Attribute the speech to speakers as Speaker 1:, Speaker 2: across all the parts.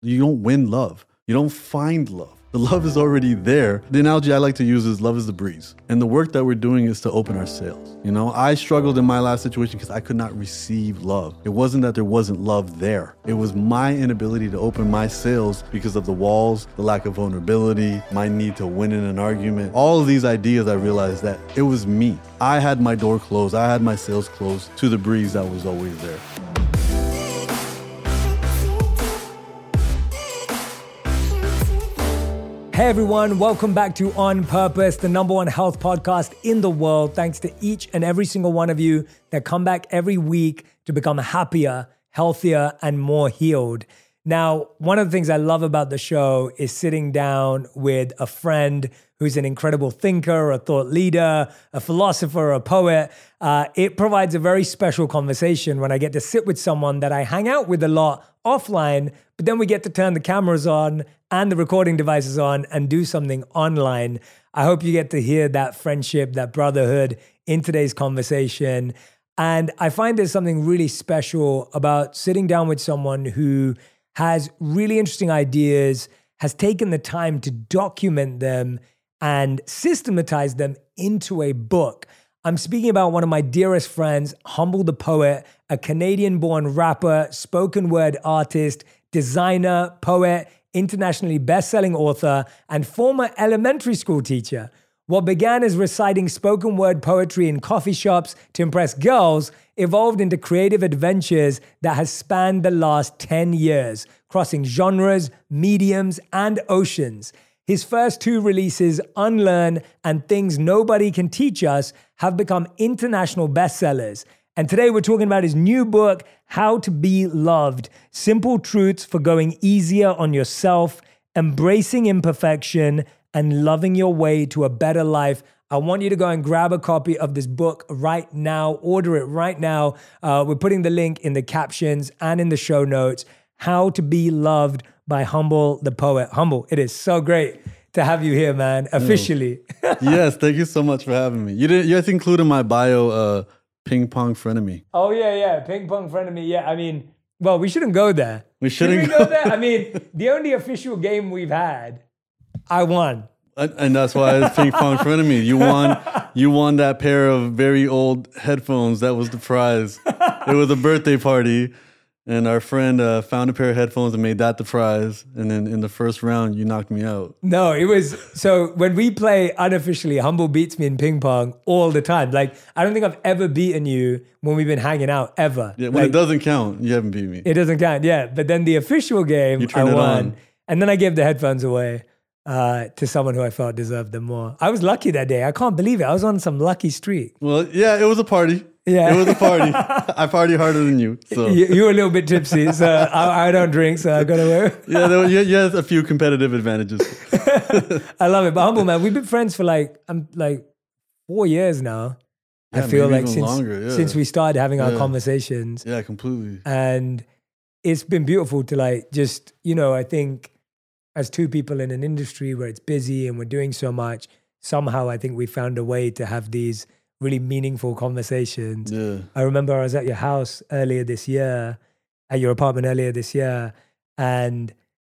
Speaker 1: You don't win love. You don't find love. The love is already there. The analogy I like to use is love is the breeze. And the work that we're doing is to open our sails. You know, I struggled in my last situation because I could not receive love. It wasn't that there wasn't love there. It was my inability to open my sails because of the walls, the lack of vulnerability, my need to win in an argument. All of these ideas, I realized that it was me. I had my door closed. I had my sails closed to the breeze that was always there.
Speaker 2: Hey everyone, welcome back to On Purpose, the number one health podcast in the world. Thanks to each and every single one of you that come back every week to become happier, healthier, and more healed. Now, one of the things I love about the show is sitting down with a friend who's an incredible thinker, a thought leader, a philosopher, a poet. Uh, it provides a very special conversation when I get to sit with someone that I hang out with a lot offline, but then we get to turn the cameras on and the recording devices on and do something online. I hope you get to hear that friendship, that brotherhood in today's conversation. And I find there's something really special about sitting down with someone who has really interesting ideas, has taken the time to document them and systematize them into a book. I'm speaking about one of my dearest friends, Humble the Poet, a Canadian born rapper, spoken word artist, designer, poet, internationally best selling author, and former elementary school teacher. What began as reciting spoken word poetry in coffee shops to impress girls evolved into creative adventures that has spanned the last 10 years, crossing genres, mediums, and oceans. His first two releases, Unlearn and Things Nobody Can Teach Us, have become international bestsellers. And today we're talking about his new book, How to Be Loved Simple Truths for Going Easier on Yourself, Embracing Imperfection, and Loving Your Way to a Better Life. I want you to go and grab a copy of this book right now. Order it right now. Uh, we're putting the link in the captions and in the show notes. How to Be Loved by Humble the Poet. Humble, it is so great to have you here, man, officially.
Speaker 1: yes, thank you so much for having me. You didn't you have to include in my bio uh, ping pong frenemy.
Speaker 2: Oh yeah, yeah, ping pong frenemy. Yeah, I mean, well, we shouldn't go there.
Speaker 1: We shouldn't
Speaker 2: Should we go there. I mean, the only official game we've had, I won.
Speaker 1: And, and that's why it's ping pong frenemy. You won. You won that pair of very old headphones. That was the prize. It was a birthday party. And our friend uh, found a pair of headphones and made that the prize. And then in the first round, you knocked me out.
Speaker 2: No, it was so when we play unofficially, Humble beats me in ping pong all the time. Like I don't think I've ever beaten you when we've been hanging out ever.
Speaker 1: Yeah, when
Speaker 2: like,
Speaker 1: it doesn't count, you haven't beat me.
Speaker 2: It doesn't count, yeah. But then the official game, I won,
Speaker 1: on.
Speaker 2: and then I gave the headphones away uh, to someone who I felt deserved them more. I was lucky that day. I can't believe it. I was on some lucky streak.
Speaker 1: well, yeah, it was a party.
Speaker 2: Yeah.
Speaker 1: It was a party. I party harder than you. So
Speaker 2: You, you were a little bit tipsy, so I, I don't drink, so I got away.
Speaker 1: yeah, there, were- you, you had a few competitive advantages.
Speaker 2: I love it. But humble man, we've been friends for like I'm like four years now. I feel like since
Speaker 1: longer, yeah.
Speaker 2: since we started having our
Speaker 1: Yeah.
Speaker 2: conversations,
Speaker 1: Yeah, completely.
Speaker 2: and it's been beautiful to like just you know I think as two people in an industry where it's busy and we're doing so much, somehow I think we found a way to have these really meaningful conversations.
Speaker 1: Yeah.
Speaker 2: I remember I was at your house earlier this year, at your apartment earlier this year, and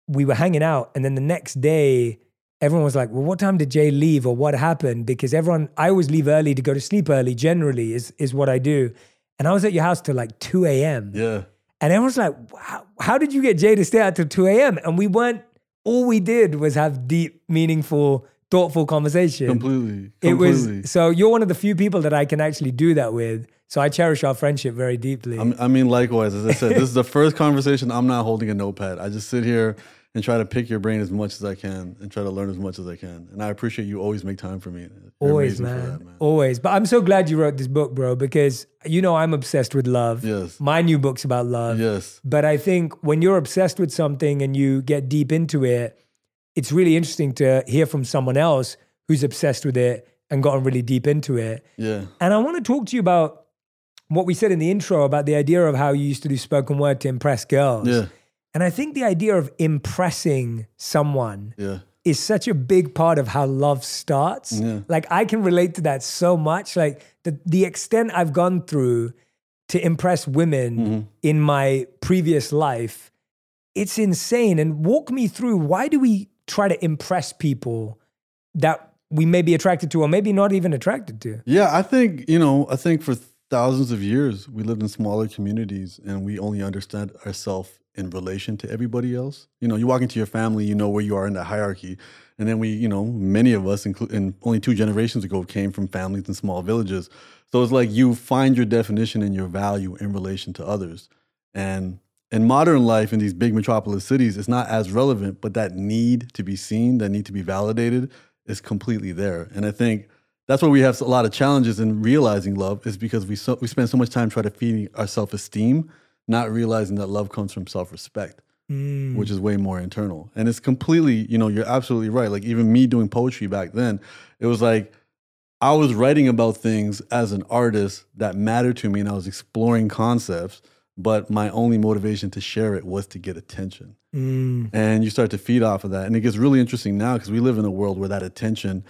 Speaker 2: we were hanging out. And then the next day, everyone was like, Well, what time did Jay leave or what happened? Because everyone, I always leave early to go to sleep early, generally, is, is what I do. And I was at your house till like 2 a.m.
Speaker 1: Yeah.
Speaker 2: And everyone's like, wow, How did you get Jay to stay out till 2 a.m.? And we weren't, all we did was have deep, meaningful, thoughtful conversation.
Speaker 1: Completely.
Speaker 2: It was so you're one of the few people that I can actually do that with. So I cherish our friendship very deeply.
Speaker 1: I'm- I mean, likewise, as I said, this is the first conversation I'm not holding a notepad. I just sit here and try to pick your brain as much as I can and try to learn as much as I can. And I appreciate you always make time for me. You're
Speaker 2: Always, man.
Speaker 1: that,
Speaker 2: Always. But I'm so glad you wrote this book, bro, because you know I'm obsessed with love.
Speaker 1: Yes.
Speaker 2: My new book's about love.
Speaker 1: Yes.
Speaker 2: But I think when you're obsessed with something and you get deep into it, it's really interesting to hear from someone else who's obsessed with it and gotten really deep into it.
Speaker 1: Yeah.
Speaker 2: And I want to talk to you about what we said in the intro about the idea of how you used to do spoken word to impress girls.
Speaker 1: Yeah.
Speaker 2: And I think the idea of impressing someone
Speaker 1: Yeah.
Speaker 2: is such a big part of how love starts.
Speaker 1: Yeah.
Speaker 2: Like I can relate to that so much. Like the the extent I've gone through to impress women
Speaker 1: Mm-hmm.
Speaker 2: in my previous life it's insane. And walk me through why do we try to impress people that we may be attracted to or maybe not even attracted to?
Speaker 1: Yeah, I think, you know, I think for thousands of years we lived in smaller communities and we only understand ourselves in relation to everybody else. You know, you walk into your family, you know where you are in the hierarchy. And then we, you know, many of us, including only two generations ago, came from families in small villages. So it's like you find your definition and your value in relation to others. And in modern life, in these big metropolis cities, it's not as relevant, but that need to be seen, that need to be validated is completely there. And I think that's where we have a lot of challenges in realizing love is because we so, we spend so much time trying to feed our self esteem, not realizing that love comes from self respect, mm. which is way more internal. And it's completely, you know, you're absolutely right. Like even me doing poetry back then, it was like I was writing about things as an artist that mattered to me, and I was exploring concepts but my only motivation to share it was to get attention. Mm. And you start to feed off of that. And it gets really interesting now because we live in a world where that attention,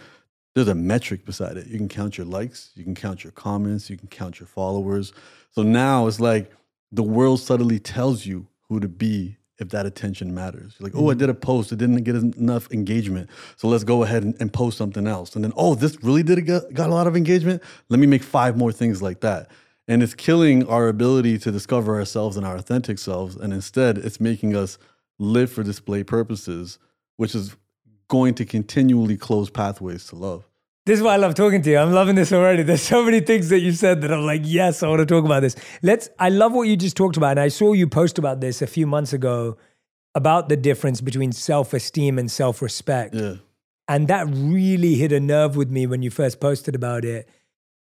Speaker 1: there's a metric beside it. You can count your likes, you can count your comments, you can count your followers. So now it's like the world subtly tells you who to be if that attention matters. You're like, oh, I mm. did a post, it didn't get enough engagement. So let's go ahead and, and post something else. And then, oh, this really did get, got a lot of engagement. Let me make five more things like that. And it's killing our ability to discover ourselves and our authentic selves. And instead, it's making us live for display purposes, which is going to continually close pathways to love.
Speaker 2: This is why I love talking to you. I'm loving this already. There's so many things that you said that I'm like, yes, I want to talk about this. Let's I love what you just talked about. And I saw you post about this a few months ago about the difference between self-esteem and self-respect.
Speaker 1: Yeah.
Speaker 2: And that really hit a nerve with me when you first posted about it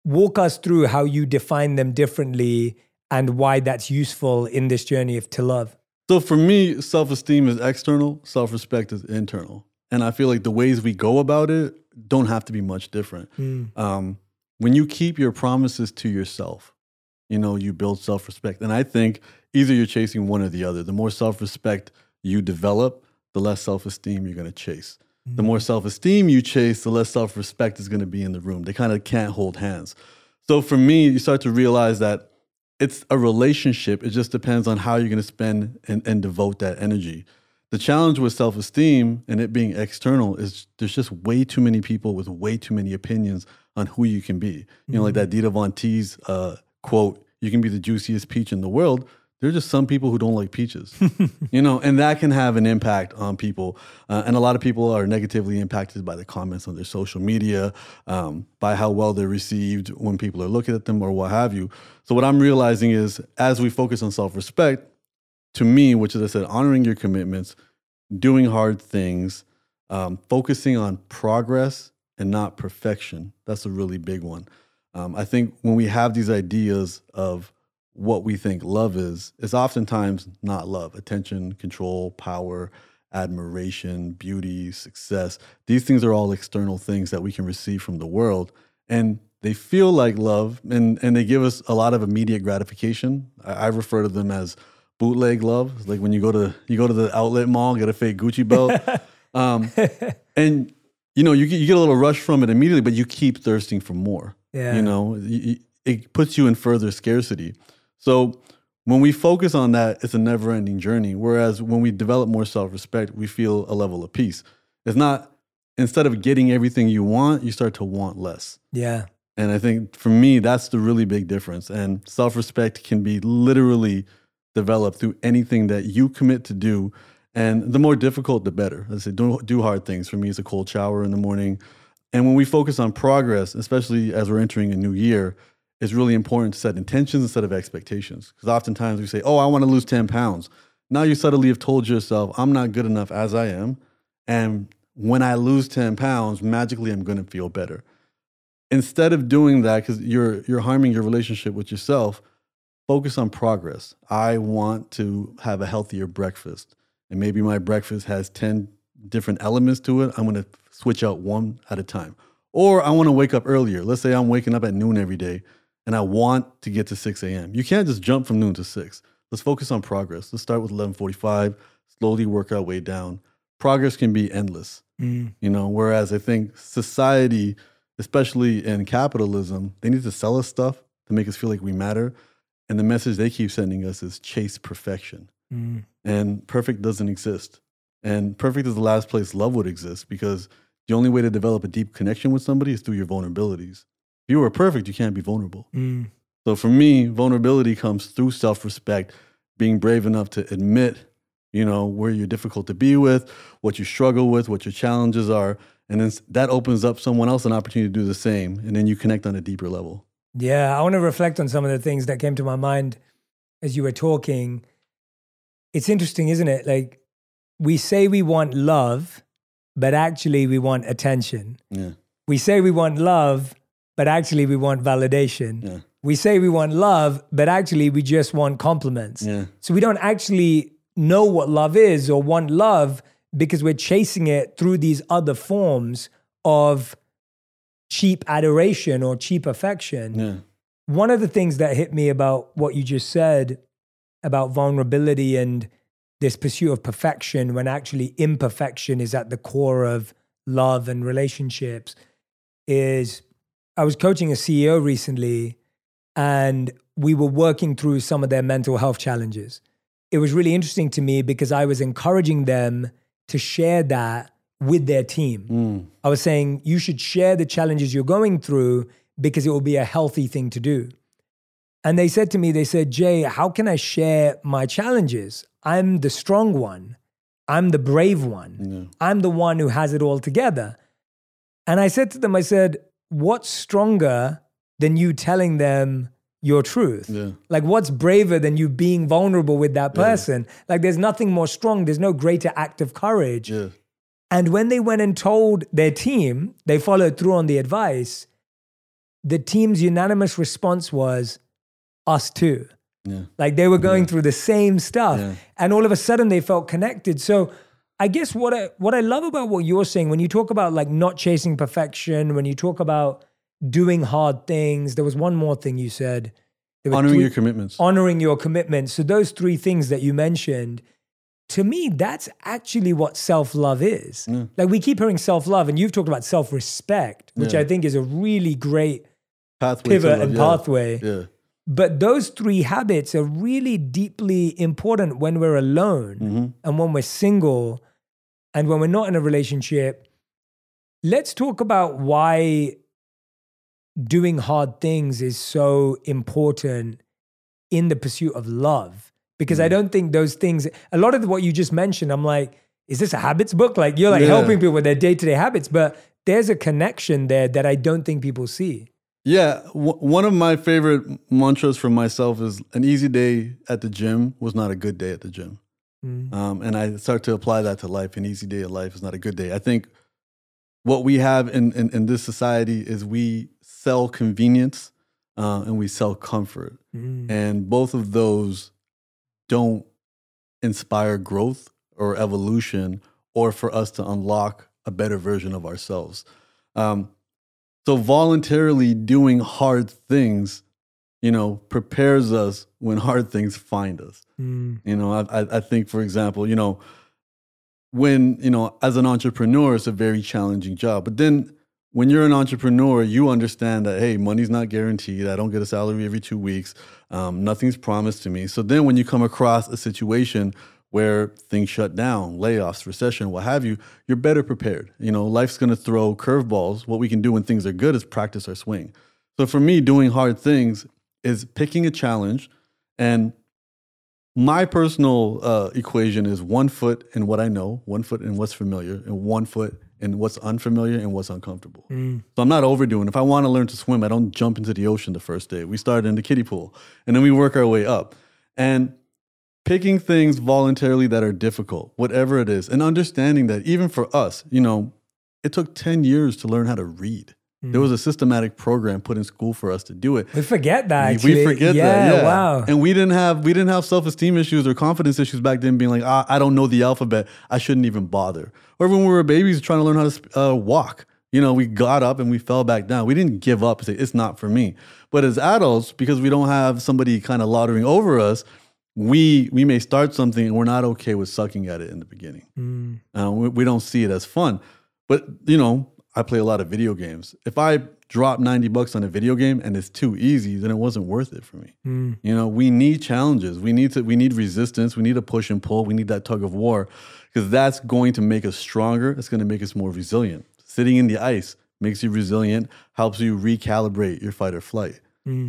Speaker 2: walk us through how you define them differently and why that's useful in this journey of to love.
Speaker 1: So for me, self-esteem is external, self-respect is internal. And I feel like the ways we go about it don't have to be much different. Mm. Um, when you keep your promises to yourself, you know, you build self-respect. And I think either you're chasing one or the other. The more self-respect you develop, the less self-esteem you're going to chase the more self esteem you chase, the less self respect is going to be in the room. They kind of can't hold hands. So for me, you start to realize that it's a relationship. It just depends on how you're going to spend and, and devote that energy. The challenge with self esteem and it being external is there's just way too many people with way too many opinions on who you can be. You know, like that Dita Von Teese uh, quote, you can be the juiciest peach in the world there's just some people who don't like peaches, you know, and that can have an impact on people. Uh, and a lot of people are negatively impacted by the comments on their social media, um, by how well they're received when people are looking at them or what have you. So, what I'm realizing is as we focus on self respect, to me, which is I said, honoring your commitments, doing hard things, um, focusing on progress and not perfection, that's a really big one. Um, I think when we have these ideas of what we think love is is oftentimes not love. Attention control power admiration beauty success. These things are all external things that we can receive from the world and they feel like love and and they give us a lot of immediate gratification. I, I refer to them as bootleg love. It's like when you go to you go to the outlet mall get a fake gucci belt. Um, and you know you get, you get a little rush from it immediately but you keep thirsting for more. Yeah. you know it puts you in further scarcity so when we focus on that, it's a never ending journey. Whereas when we develop more self respect, we feel a level of peace. It's not, instead of getting everything you want, you start to want less.
Speaker 2: Yeah.
Speaker 1: And I think for me, that's the really big difference. And self respect can be literally developed through anything that you commit to do. And the more difficult, the better. I say, do, do hard things. For me, it's a cold shower in the morning. And when we focus on progress, especially as we're entering a new year, it's really important to set intentions instead of expectations. Because oftentimes we say, oh, I want to lose 10 pounds. Now you subtly have told yourself, I'm not good enough as I am. And when I lose 10 pounds, magically I'm going to feel better. Instead of doing that, because you're, you're harming your relationship with yourself, focus on progress. I want to have a healthier breakfast. And maybe my breakfast has 10 different elements to it. I'm going to switch out one at a time. Or I want to wake up earlier. Let's say I'm waking up at noon every day and I want to get to 6 a.m. You can't just jump from noon to 6. Let's focus on progress. Let's start with 11:45, slowly work our way down. Progress can be endless, mm. you know. Whereas I think society, especially in capitalism, they need to sell us stuff to make us feel like we matter, and the message they keep sending us is chase perfection. And perfect doesn't exist. And perfect is the last place love would exist because the only way to develop a deep connection with somebody is through your vulnerabilities. If you were perfect, you can't be vulnerable.
Speaker 2: Mm.
Speaker 1: So for me, vulnerability comes through self-respect, being brave enough to admit, you know, where you're difficult to be with, what you struggle with, what your challenges are, and then that opens up someone else an opportunity to do the same, and then you connect on a deeper level.
Speaker 2: Yeah, I want to reflect on some of the things that came to my mind as you were talking. It's interesting, isn't it? Like we say we want love, but actually we want attention.
Speaker 1: Yeah,
Speaker 2: We say we want love, but actually we want validation.
Speaker 1: yeah,
Speaker 2: We say we want love, but actually we just want compliments.
Speaker 1: yeah,
Speaker 2: So we don't actually know what love is or want love because we're chasing it through these other forms of cheap adoration or cheap affection.
Speaker 1: yeah,
Speaker 2: One of the things that hit me about what you just said about vulnerability and this pursuit of perfection when actually imperfection is at the core of love and relationships is I was coaching a CEO recently and we were working through some of their mental health challenges. It was really interesting to me because I was encouraging them to share that with their team.
Speaker 1: Mm.
Speaker 2: I was saying you should share the challenges you're going through because it will be a healthy thing to do. And they said to me, they said, Jay, how can I share my challenges? I'm the strong one. I'm the brave one.
Speaker 1: yeah,
Speaker 2: I'm the one who has it all together. And I said to them, I said, what's stronger than you telling them your truth?
Speaker 1: yeah,
Speaker 2: Like, what's braver than you being vulnerable with that
Speaker 1: Yeah.
Speaker 2: person? Like, there's nothing more strong. There's no greater act of courage.
Speaker 1: yeah,
Speaker 2: And when they went and told their team, they followed through on the advice. The team's unanimous response was, us too.
Speaker 1: yeah,
Speaker 2: Like they were going through the same stuff.
Speaker 1: Yeah.
Speaker 2: And all of a sudden they felt connected. So I guess what I what I love about what you're saying, when you talk about like not chasing perfection, when you talk about doing hard things, there was one more thing you said.
Speaker 1: Honoring
Speaker 2: three-
Speaker 1: your commitments.
Speaker 2: honoring your commitments. So those three things that you mentioned, to me, that's actually what self-love is.
Speaker 1: Yeah.
Speaker 2: Like we keep hearing self-love, and you've talked about self-respect, which
Speaker 1: Yeah.
Speaker 2: I think is a really great
Speaker 1: Pathway
Speaker 2: pivot
Speaker 1: love,
Speaker 2: and
Speaker 1: yeah,
Speaker 2: pathway. But those three habits are really deeply important when we're alone
Speaker 1: Mhm.
Speaker 2: and when we're single and when we're not in a relationship. Let's talk about why doing hard things is so important in the pursuit of love. Because I don't think those things, a lot of what you just mentioned, I'm like, is this a habits book? Like you're like
Speaker 1: Yeah.
Speaker 2: helping people with their day to day habits, but there's a connection there that I don't think people see.
Speaker 1: Yeah, w- one of my favorite mantras for myself is an easy day at the gym was not a good day at the gym.
Speaker 2: Mm.
Speaker 1: Um, and I start to apply that to life. An easy day of life is not a good day. I think what we have in, in, in this society is we sell convenience uh, and we sell comfort.
Speaker 2: Mm.
Speaker 1: And both of those don't inspire growth or evolution or for us to unlock a better version of ourselves. Um, so voluntarily doing hard things, you know, prepares us when hard things find us.
Speaker 2: Mm.
Speaker 1: You know, I, I, I think, for example, you know, when, you know, as an entrepreneur, it's a very challenging job. But then when you're an entrepreneur, you understand that, hey, money's not guaranteed. I don't get a salary every two weeks. Um, nothing's promised to me. So then when you come across a situation where things shut down, layoffs, recession, what have you, you're better prepared. You know, life's going to throw curveballs. What we can do when things are good is practice our swing. So for me, doing hard things is picking a challenge and my personal uh, equation is one foot in what I know, one foot in what's familiar, and one foot in what's unfamiliar and what's uncomfortable.
Speaker 2: Mm.
Speaker 1: So I'm not overdoing. If I want to learn to swim, I don't jump into the ocean the first day. We start in the kiddie pool, and then we work our way up. And picking things voluntarily that are difficult, whatever it is, and understanding that even for us, you know, it took 10 years to learn how to read. There was a systematic program put in school for us to do it.
Speaker 2: We forget that.
Speaker 1: We-
Speaker 2: Actually.
Speaker 1: We forget
Speaker 2: yeah,
Speaker 1: that. Yeah.
Speaker 2: Wow.
Speaker 1: And we didn't have we didn't have self esteem issues or confidence issues back then. Being like, ah, I don't know the alphabet. I shouldn't even bother. Or when we were babies trying to learn how to uh, walk. You know, we got up and we fell back down. We didn't give up and say it's not for me. But as adults, because we don't have somebody kind of laudering over us, we we may start something and we're not okay with sucking at it in the beginning.
Speaker 2: Mm.
Speaker 1: Uh, we, we don't see it as fun. But you know, I play a lot of video games. If I drop 90 bucks on a video game and it's too easy, then it wasn't worth it for me.
Speaker 2: Mm.
Speaker 1: You know, we need challenges. We need to we need resistance. We need a push and pull. We need that tug of war because that's going to make us stronger. It's going to make us more resilient. Sitting in the ice makes you resilient, helps you recalibrate your fight or flight.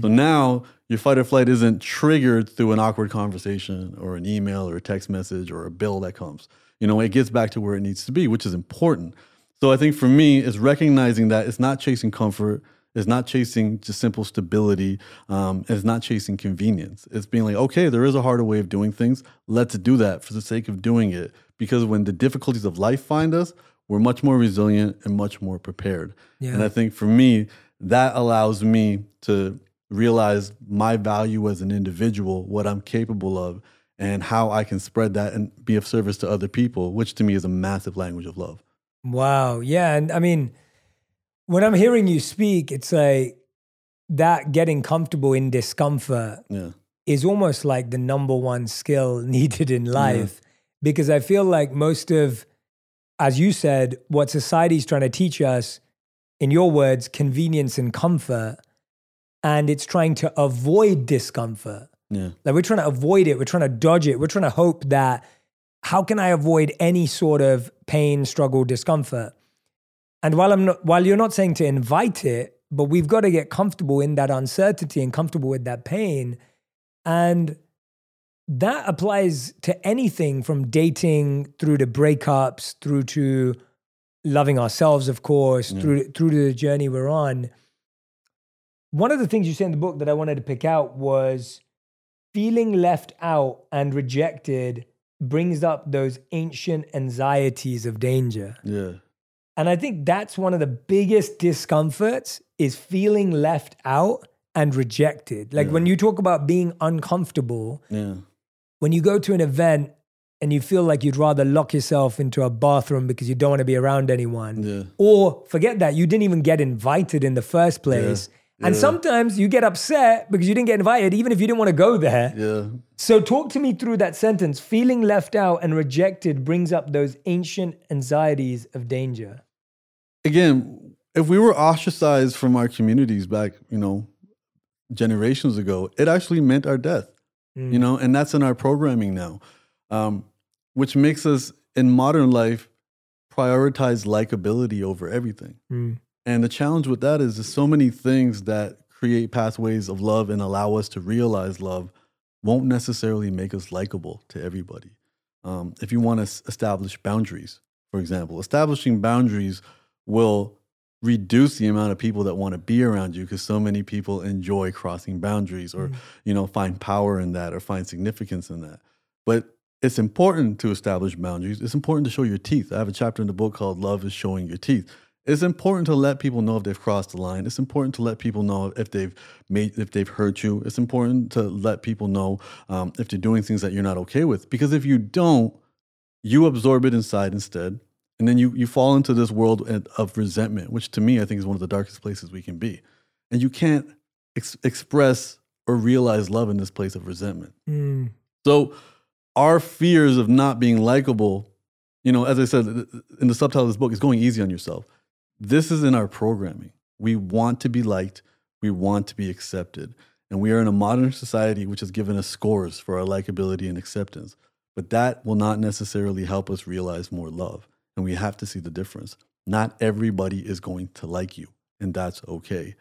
Speaker 1: So now your fight or flight isn't triggered through an awkward conversation or an email or a text message or a bill that comes. You know, it gets back to where it needs to be, which is important. So I think for me, it's recognizing that it's not chasing comfort, it's not chasing just simple stability, um, it's not chasing convenience. It's being like, okay, there is a harder way of doing things. Let's do that for the sake of doing it. Because when the difficulties of life find us, we're much more resilient and much more prepared.
Speaker 2: Yeah.
Speaker 1: And I think for me, that allows me to realize my value as an individual, what I'm capable of, and how I can spread that and be of service to other people, which to me is a massive language of love.
Speaker 2: Wow. Yeah. And I mean, when I'm hearing you speak, it's like that getting comfortable in discomfort
Speaker 1: Yeah.
Speaker 2: is almost like the number one skill needed in life because I feel like most of, as you said, what society's trying to teach us, in your words, convenience and comfort, and it's trying to avoid discomfort.
Speaker 1: Yeah.
Speaker 2: Like we're trying to avoid it, we're trying to dodge it, we're trying to hope that how can I avoid any sort of pain, struggle, discomfort? And while I'm not, while you're not saying to invite it, but we've got to get comfortable in that uncertainty and comfortable with that pain. And that applies to anything from dating through to breakups, through to loving ourselves, of course,
Speaker 1: Yeah.
Speaker 2: through through to the journey we're on. One of the things you say in the book that I wanted to pick out was feeling left out and rejected brings up those ancient anxieties of danger.
Speaker 1: Yeah.
Speaker 2: And I think that's one of the biggest discomforts is feeling left out and rejected. Like
Speaker 1: Yeah.
Speaker 2: when you talk about being uncomfortable,
Speaker 1: Yeah.
Speaker 2: when you go to an event and you feel like you'd rather lock yourself into a bathroom because you don't want to be around anyone,
Speaker 1: Yeah.
Speaker 2: or forget that, you didn't even get invited in the first place. And
Speaker 1: Yeah.
Speaker 2: sometimes you get upset because you didn't get invited, even if you didn't want to go there.
Speaker 1: Yeah.
Speaker 2: So, talk to me through that sentence. Feeling left out and rejected brings up those ancient anxieties of danger.
Speaker 1: Again, if we were ostracized from our communities back, you know, generations ago, it actually meant our death.
Speaker 2: Mm.
Speaker 1: you know and that's in our programming now um, which makes us in modern life prioritize likability over everything
Speaker 2: Mm.
Speaker 1: And the challenge with that is there's so many things that create pathways of love and allow us to realize love won't necessarily make us likable to everybody. Um, if you want to s- establish boundaries for example establishing boundaries will reduce the amount of people that want to be around you because so many people enjoy crossing boundaries or you know find power in that or find significance in that. But it's important to establish boundaries. It's important to show your teeth. I have a chapter in the book called love is showing your teeth it's important to let people know if they've crossed the line. It's important to let people know if they've made if they've hurt you. It's important to let people know um, if they're doing things that you're not okay with. Because if you don't you absorb it inside instead and then you you fall into this world of resentment which to me i think is one of the darkest places we can be. And you can't ex- express or realize love in this place of resentment.
Speaker 2: Mm.
Speaker 1: so our fears of not being likable you know as i said in the subtitle of this book is going easy on yourself this is in our programming. We want to be liked. We want to be accepted. And we are in a modern society which has given us scores for our likability and acceptance. But that will not necessarily help us realize more love. And we have to see the difference. Not everybody is going to like you and that's okay.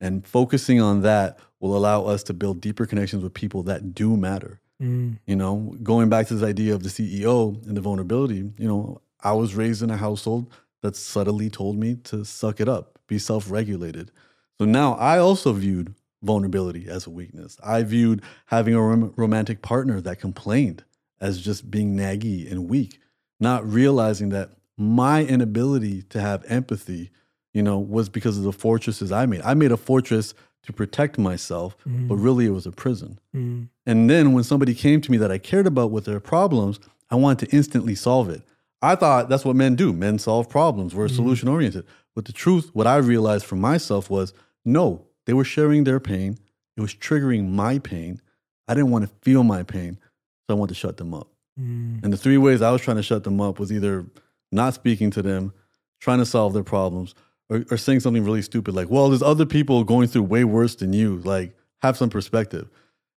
Speaker 1: And focusing on that will allow us to build deeper connections with people that do matter.
Speaker 2: Mm.
Speaker 1: you know, going back to this idea of the CEO and the vulnerability, you know, I was raised in a household that subtly told me to suck it up, be self regulated. So now I also viewed vulnerability as a weakness. I viewed having a rom- romantic partner that complained as just being naggy and weak, not realizing that my inability to have empathy, you know, was because of the fortresses I made. I made a fortress to protect myself, but really it was a prison.
Speaker 2: Mm.
Speaker 1: And then when somebody came to me that I cared about with their problems, I wanted to instantly solve it. I thought that's what men do. Men solve problems. We're solution oriented. But the truth, what I realized for myself was no, they were sharing their pain. It was triggering my pain. I didn't want to feel my pain. So I wanted to shut them up.
Speaker 2: Mm.
Speaker 1: And the three ways I was trying to shut them up was either not speaking to them, trying to solve their problems, or, or saying something really stupid like, well, there's other people going through way worse than you. Like, have some perspective.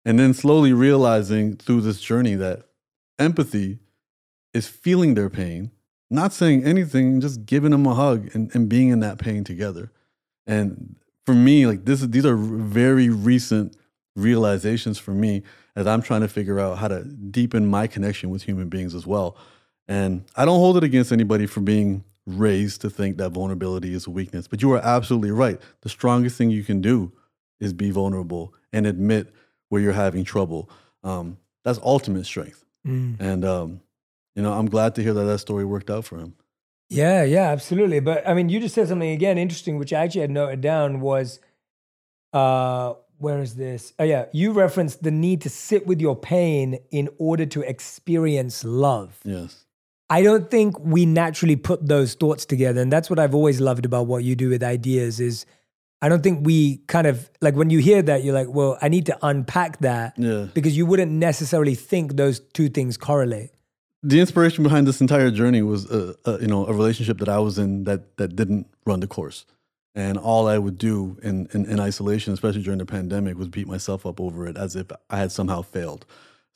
Speaker 1: And then slowly realizing through this journey that empathy is feeling their pain, not saying anything, just giving them a hug and, and being in that pain together. And for me, like this, these are very recent realizations for me as I'm trying to figure out how to deepen my connection with human beings as well. And I don't hold it against anybody for being raised to think that vulnerability is a weakness. But you are absolutely right. The strongest thing you can do is be vulnerable and admit where you're having trouble. Um, that's ultimate strength. Mm. And um, you know, I'm glad to hear that that story worked out for him.
Speaker 2: Yeah, yeah, absolutely. But I mean, you just said something again interesting, which I actually had noted down was, uh, where is this? Oh yeah, you referenced the need to sit with your pain in order to experience love.
Speaker 1: Yes.
Speaker 2: I don't think we naturally put those thoughts together. And that's what I've always loved about what you do with ideas is I don't think we kind of like when you hear that, you're like, well, I need to unpack that
Speaker 1: yeah.
Speaker 2: because you wouldn't necessarily think those two things correlate.
Speaker 1: The inspiration behind this entire journey was, a, a, you know, a relationship that I was in that that didn't run the course, and all I would do in, in, in isolation, especially during the pandemic, was beat myself up over it as if I had somehow failed.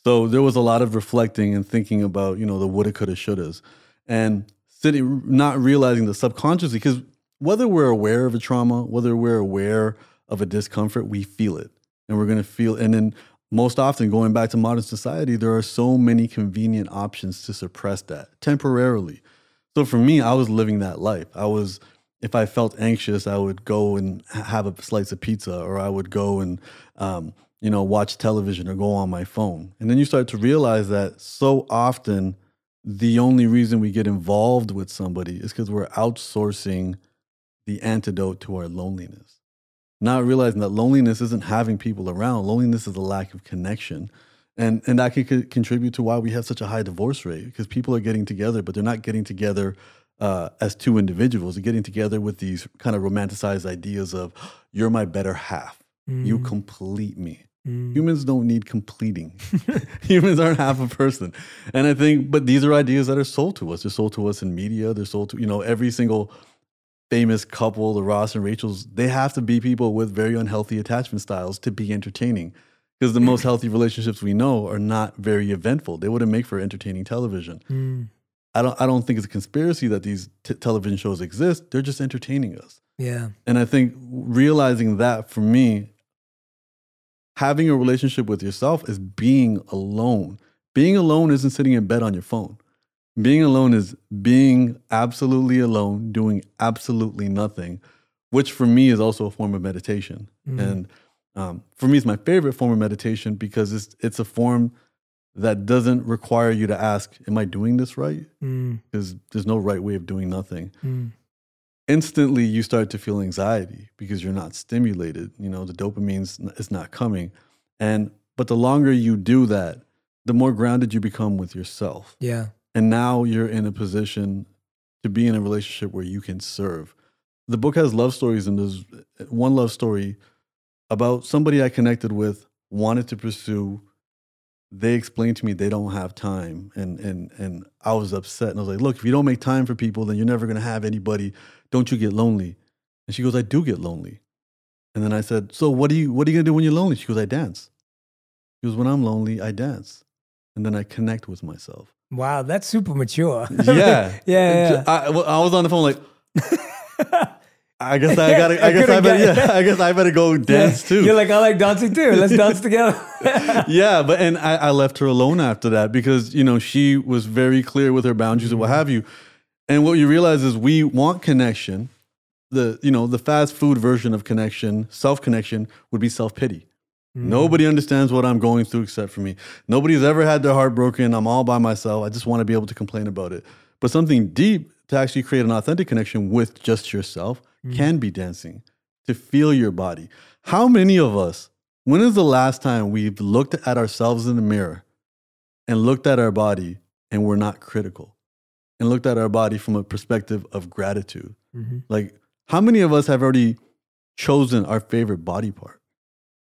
Speaker 1: So there was a lot of reflecting and thinking about, you know, the woulda, coulda, shouldas, and sitting, not realizing the subconsciously, because whether we're aware of a trauma, whether we're aware of a discomfort, we feel it, and we're gonna feel. And then most often, going back to modern society, there are so many convenient options to suppress that temporarily. So for me, I was living that life. I was if I felt anxious, I would go and have a slice of pizza, or I would go and um, you know, watch television or go on my phone. And then you start to realize that so often the only reason we get involved with somebody is because we're outsourcing the antidote to our loneliness. Not realizing that loneliness isn't having people around, loneliness is a lack of connection. And, and that could contribute to why we have such a high divorce rate because people are getting together, but they're not getting together uh, as two individuals. They're getting together with these kind of romanticized ideas of, you're my better half. Mm. You complete me. Mm. Humans don't need completing. Humans aren't half a person. And I think, but these are ideas that are sold to us. They're sold to us in media. They're sold to, you know, every single famous couple, the Ross and Rachel's, they have to be people with very unhealthy attachment styles to be entertaining. Because the most healthy relationships we know are not very eventful. They wouldn't make for entertaining television. Mm. I don't. I don't think it's a conspiracy that these t- television shows exist. They're just entertaining us.
Speaker 2: Yeah.
Speaker 1: And I think realizing that for me having a relationship with yourself is being alone. Being alone isn't sitting in bed on your phone. Being alone is being absolutely alone, doing absolutely nothing, which for me is also a form of meditation. Mm. And um, for me, it's my favorite form of meditation because it's it's a form that doesn't require you to ask, "Am I doing this right?" Because mm. there's no right way of doing nothing. Mm instantly you start to feel anxiety because you're not stimulated you know the dopamine is not coming and but the longer you do that the more grounded you become with yourself
Speaker 2: yeah
Speaker 1: and now you're in a position to be in a relationship where you can serve the book has love stories and there's uh, one love story about somebody i connected with wanted to pursue they explained to me they don't have time and and and I was upset and I was like, look, if you don't make time for people, then you're never gonna have anybody. Don't you get lonely? And she goes, I do get lonely. And then I said, So what do you what are you gonna do when you're lonely? She goes, I dance. She goes, When I'm lonely, I dance. And then I connect with myself.
Speaker 2: Wow, that's super mature.
Speaker 1: yeah.
Speaker 2: yeah. yeah.
Speaker 1: I, I was on the phone like I guess I gotta. I, I guess I better. Yeah, I guess I better go dance yeah. too.
Speaker 2: You're like, I like dancing too. Let's dance together.
Speaker 1: yeah, but and I, I, left her alone after that because you know she was very clear with her boundaries and what mm-hmm. have you. And what you realize is we want connection. The you know the fast food version of connection, self connection, would be self pity. Mm. Nobody understands what I'm going through except for me. Nobody's ever had their heart broken. I'm all by myself. I just want to be able to complain about it. But something deep to actually create an authentic connection with just yourself mm. can be dancing, to feel your body. How many of us, when is the last time we've looked at ourselves in the mirror and looked at our body and we're not critical and looked at our body from a perspective of gratitude? Mm-hmm. Like, how many of us have already chosen our favorite body part?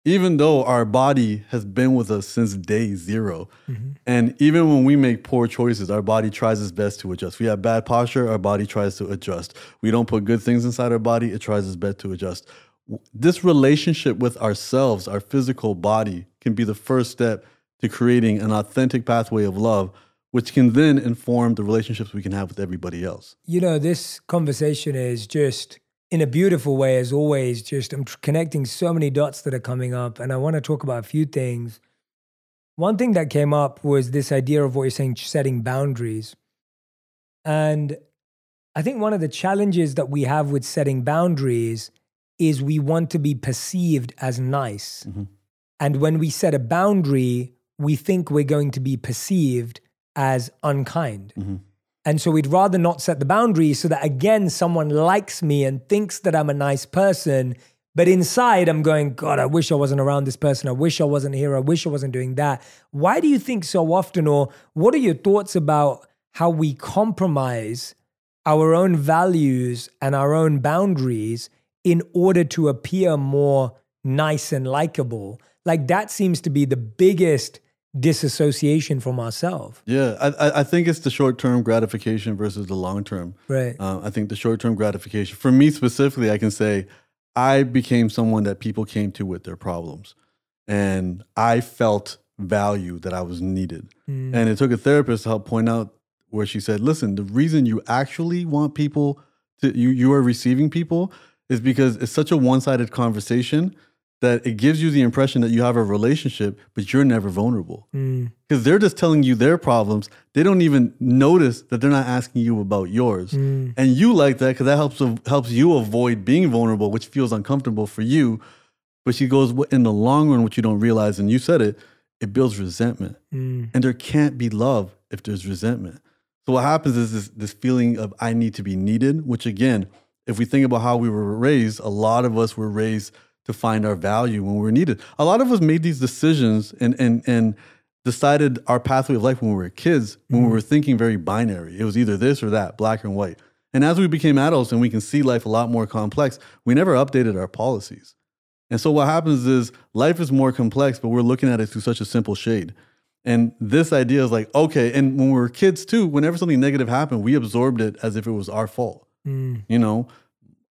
Speaker 1: Even though our body has been with us since day 0 mm-hmm. And even when we make poor choices, our body tries its best to adjust. We have bad posture, our body tries to adjust. We don't put good things inside our body, it tries its best to adjust. This relationship with ourselves, our physical body, can be the first step to creating an authentic pathway of love, which can then inform the relationships we can have with everybody else.
Speaker 2: You know, this conversation is just in a beautiful way, as always. Just I'm connecting so many dots that are coming up, and I want to talk about a few things. One thing that came up was this idea of what you're saying, setting boundaries. And I think one of the challenges that we have with setting boundaries is we want to be perceived as nice. Mm-hmm. And when we set a boundary, we think we're going to be perceived as unkind. Mm-hmm. And so we'd rather not set the boundaries so that again, someone likes me and thinks that I'm a nice person. But inside, I'm going, God, I wish I wasn't around this person. I wish I wasn't here. I wish I wasn't doing that. Why do you think so often? Or what are your thoughts about how we compromise our own values and our own boundaries in order to appear more nice and likable? Like that seems to be the biggest disassociation from ourselves.
Speaker 1: Yeah, I, I- think it's the short term gratification versus the long term.
Speaker 2: Right.
Speaker 1: Uh, I think the short term gratification, for me specifically, I can say I became someone that people came to with their problems. And I felt value that I was needed. And it took a therapist to help point out where she said, listen, the reason you actually want people to, you, you are receiving people is because it's such a one sided conversation that it gives you the impression that you have a relationship, but you're never vulnerable hmm. because they're just telling you their problems. They don't even notice that they're not asking you about yours, hmm. and you like that because that helps helps you avoid being vulnerable, which feels uncomfortable for you. But she goes, in the long run, what you don't realize, and you said it, it builds resentment, hmm. and there can't be love if there's resentment. So what happens is this this feeling of I need to be needed, which again, if we think about how we were raised, a lot of us were raised to find our value when we were needed. A lot of us made these decisions and and and decided our pathway of life when we were kids, when we mm-hmm. were thinking very binary. It was either this or that, black and white. And as we became adults and we can see life a lot more complex, we never updated our policies. And so what happens is life is more complex, but we're looking at it through such a simple shade. And this idea is like, okay, and when we were kids too, whenever something negative happened, we absorbed it as if it was our fault. Mm. You know,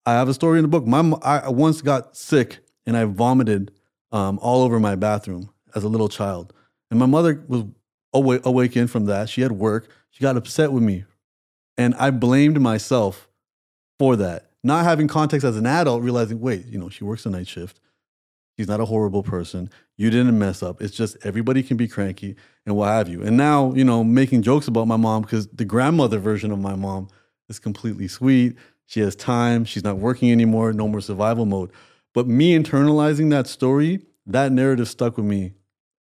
Speaker 1: I have a story in the book. My I once got sick and I vomited um, all over my bathroom as a little child, and my mother was awa- awakened from that. She had work. She got upset with me, and I blamed myself for that. Not having context as an adult, realizing, wait, you know, she works a night shift. She's not a horrible person. You didn't mess up. It's just everybody can be cranky and what have you. And now, you know, making jokes about my mom because the grandmother version of my mom is completely sweet. She has time. She's not working anymore. No more survival mode. But me internalizing that story, that narrative stuck with me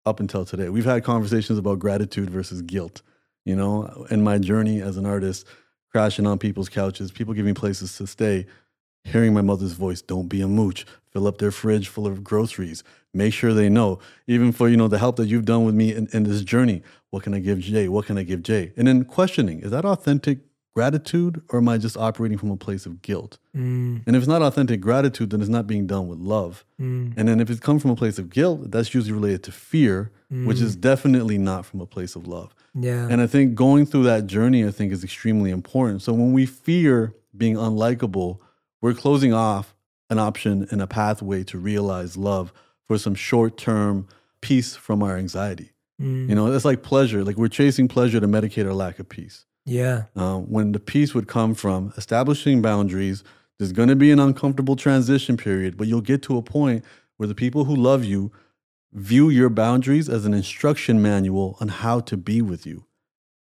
Speaker 1: up until today. We've had conversations about gratitude versus guilt, you know, and my journey as an artist, crashing on people's couches, people giving me places to stay, hearing my mother's voice, don't be a mooch, fill up their fridge full of groceries, make sure they know, even for, you know, the help that you've done with me in, in this journey, what can I give Jay? What can I give Jay? And then questioning, is that authentic gratitude or am I just operating from a place of guilt? Mm. And if it's not authentic gratitude, then it's not being done with love. Mm. And then if it comes from a place of guilt, that's usually related to fear, which is mm. definitely not from a place of love.
Speaker 2: Yeah.
Speaker 1: And I think going through that journey, I think, is extremely important. So when we fear being unlikable, we're closing off an option and a pathway to realize love for some short term peace from our anxiety. You know, it's like pleasure. Like we're chasing pleasure to medicate our lack of peace.
Speaker 2: Yeah.
Speaker 1: Uh, when the peace would come from establishing boundaries, there's going to be an uncomfortable transition period, but you'll get to a point where the people who love you view your boundaries as an instruction manual on how to be with you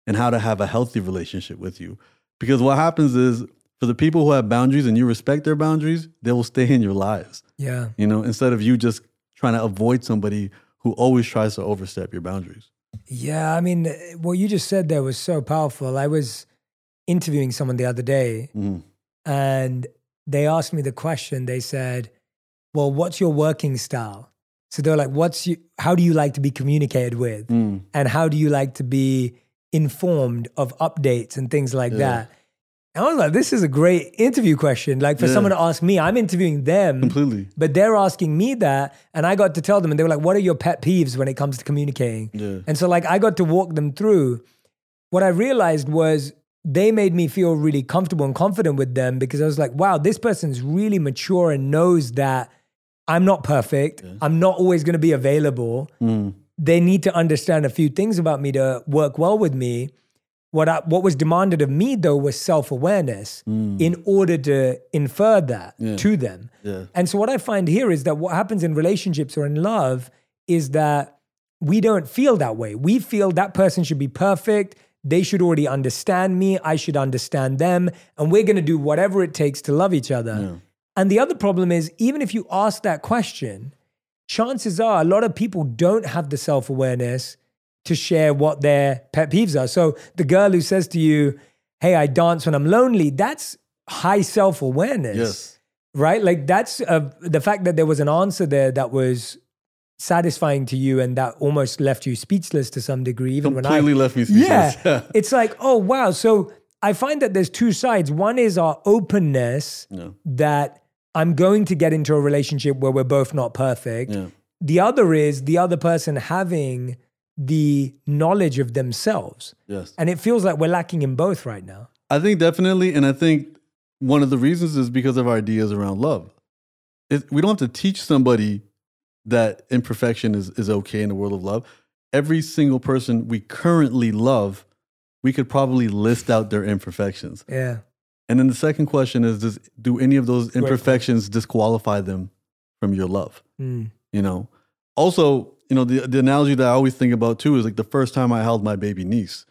Speaker 1: and how to have a healthy relationship with you. Because what happens is, for the people who have boundaries and you respect their boundaries, they will stay in your lives.
Speaker 2: Yeah.
Speaker 1: You know, instead of you just trying to avoid somebody who always tries to overstep your boundaries.
Speaker 2: Yeah, I mean, what you just said there was so powerful. I was interviewing someone the other day
Speaker 1: Mhm.
Speaker 2: and they asked me the question. They said, Well, what's your working style? So they're like, What's you, how do you like to be communicated with?
Speaker 1: Mm.
Speaker 2: And how do you like to be informed of updates and things like
Speaker 1: Yeah.
Speaker 2: that? I was like, this is a great interview question. Like for
Speaker 1: Yeah.
Speaker 2: someone to ask me, I'm interviewing them.
Speaker 1: Completely.
Speaker 2: But they're asking me that. And I got to tell them, and they were like, what are your pet peeves when it comes to communicating?
Speaker 1: Yeah.
Speaker 2: And so, like, I got to walk them through. What I realized was they made me feel really comfortable and confident with them because I was like, wow, this person's really mature and knows that I'm not perfect. I'm not always going to be available. Mm. They need to understand a few things about me to work well with me. What I, what was demanded of me though was self awareness mm. in order to infer that
Speaker 1: Yeah.
Speaker 2: to them.
Speaker 1: Yeah.
Speaker 2: And so what I find here is that what happens in relationships or in love is that we don't feel that way. We feel that person should be perfect. They should already understand me. I should understand them. And we're going to do whatever it takes to love each other. And the other problem is, even if you ask that question, chances are a lot of people don't have the self awareness to share what their pet peeves are. So the girl who says to you, Hey, I dance when I'm lonely, that's high self awareness
Speaker 1: Yes.
Speaker 2: right? Like that's uh, the fact that there was an answer there that was satisfying to you and that almost left you speechless to some degree. Even
Speaker 1: Completely
Speaker 2: when I
Speaker 1: left me speechless.
Speaker 2: yeah, it's like oh wow. So I find that there's two sides. One is our openness
Speaker 1: Yeah.
Speaker 2: that I'm going to get into a relationship where we're both not perfect.
Speaker 1: Yeah.
Speaker 2: The other is the other person having the knowledge of themselves.
Speaker 1: Yes.
Speaker 2: And it feels like we're lacking in both right now.
Speaker 1: I think definitely, and I think one of the reasons is because of our ideas around love. It, we don't have to teach somebody that imperfection is, is okay in the world of love. Every single person we currently love, we could probably list out their imperfections.
Speaker 2: Yeah.
Speaker 1: And then the second question is: Does do any of those imperfections disqualify them from your love?
Speaker 2: Mm.
Speaker 1: You know. Also, you know the the analogy that I always think about too is like the first time I held my baby niece.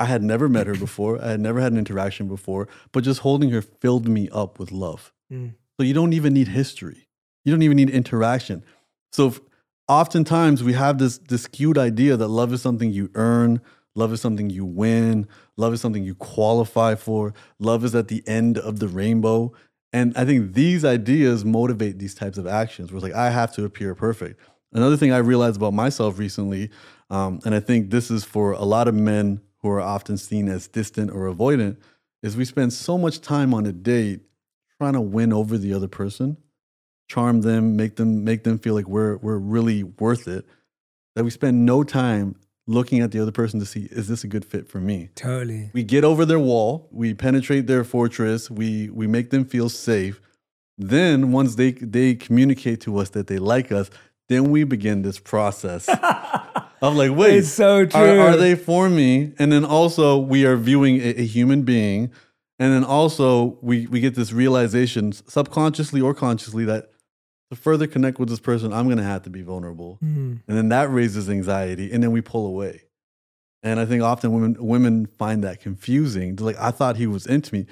Speaker 1: I had never met her before. I had never had an interaction before, but just holding her filled me up with love.
Speaker 2: Mm.
Speaker 1: So you don't even need history. You don't even need interaction. So if, oftentimes we have this this skewed idea that love is something you earn, love is something you win, love is something you qualify for, love is at the end of the rainbow. And I think these ideas motivate these types of actions. Where it's like I have to appear perfect. Another thing I realized about myself recently, um, and I think this is for a lot of men who are often seen as distant or avoidant, is we spend so much time on a date trying to win over the other person, charm them, make them make them feel like we're we're really worth it. That we spend no time looking at the other person to see is this a good fit for me.
Speaker 2: Totally.
Speaker 1: We get over their wall, we penetrate their fortress, we we make them feel safe. Then once they they communicate to us that they like us, then we begin this process of like, wait,
Speaker 2: It's so
Speaker 1: are,
Speaker 2: true.
Speaker 1: are they for me? And then also we are viewing a, a human being, and then also we we get this realization, subconsciously or consciously, that to further connect with this person, I'm going to have to be vulnerable,
Speaker 2: Mm.
Speaker 1: and then that raises anxiety, and then we pull away. And I think often women women find that confusing. They're like, I thought he was into me.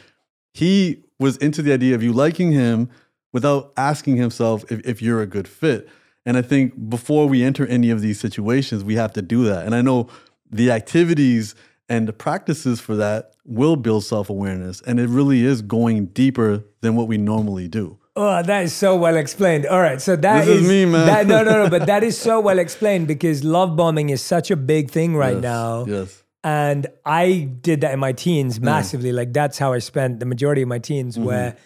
Speaker 1: He was into the idea of you liking him without asking himself if, if you're a good fit. And I think before we enter any of these situations, we have to do that. And I know the activities and the practices for that will build self awareness. And it really is going deeper than what we normally do.
Speaker 2: Oh, that is so well explained. All right, so that
Speaker 1: This is me, man.
Speaker 2: That, no, no, no, but that is so well explained because love bombing is such a big thing right
Speaker 1: Yes,
Speaker 2: now.
Speaker 1: Yes.
Speaker 2: And I did that in my teens massively. Like that's how I spent the majority of my teens,
Speaker 1: Mm-hmm.
Speaker 2: where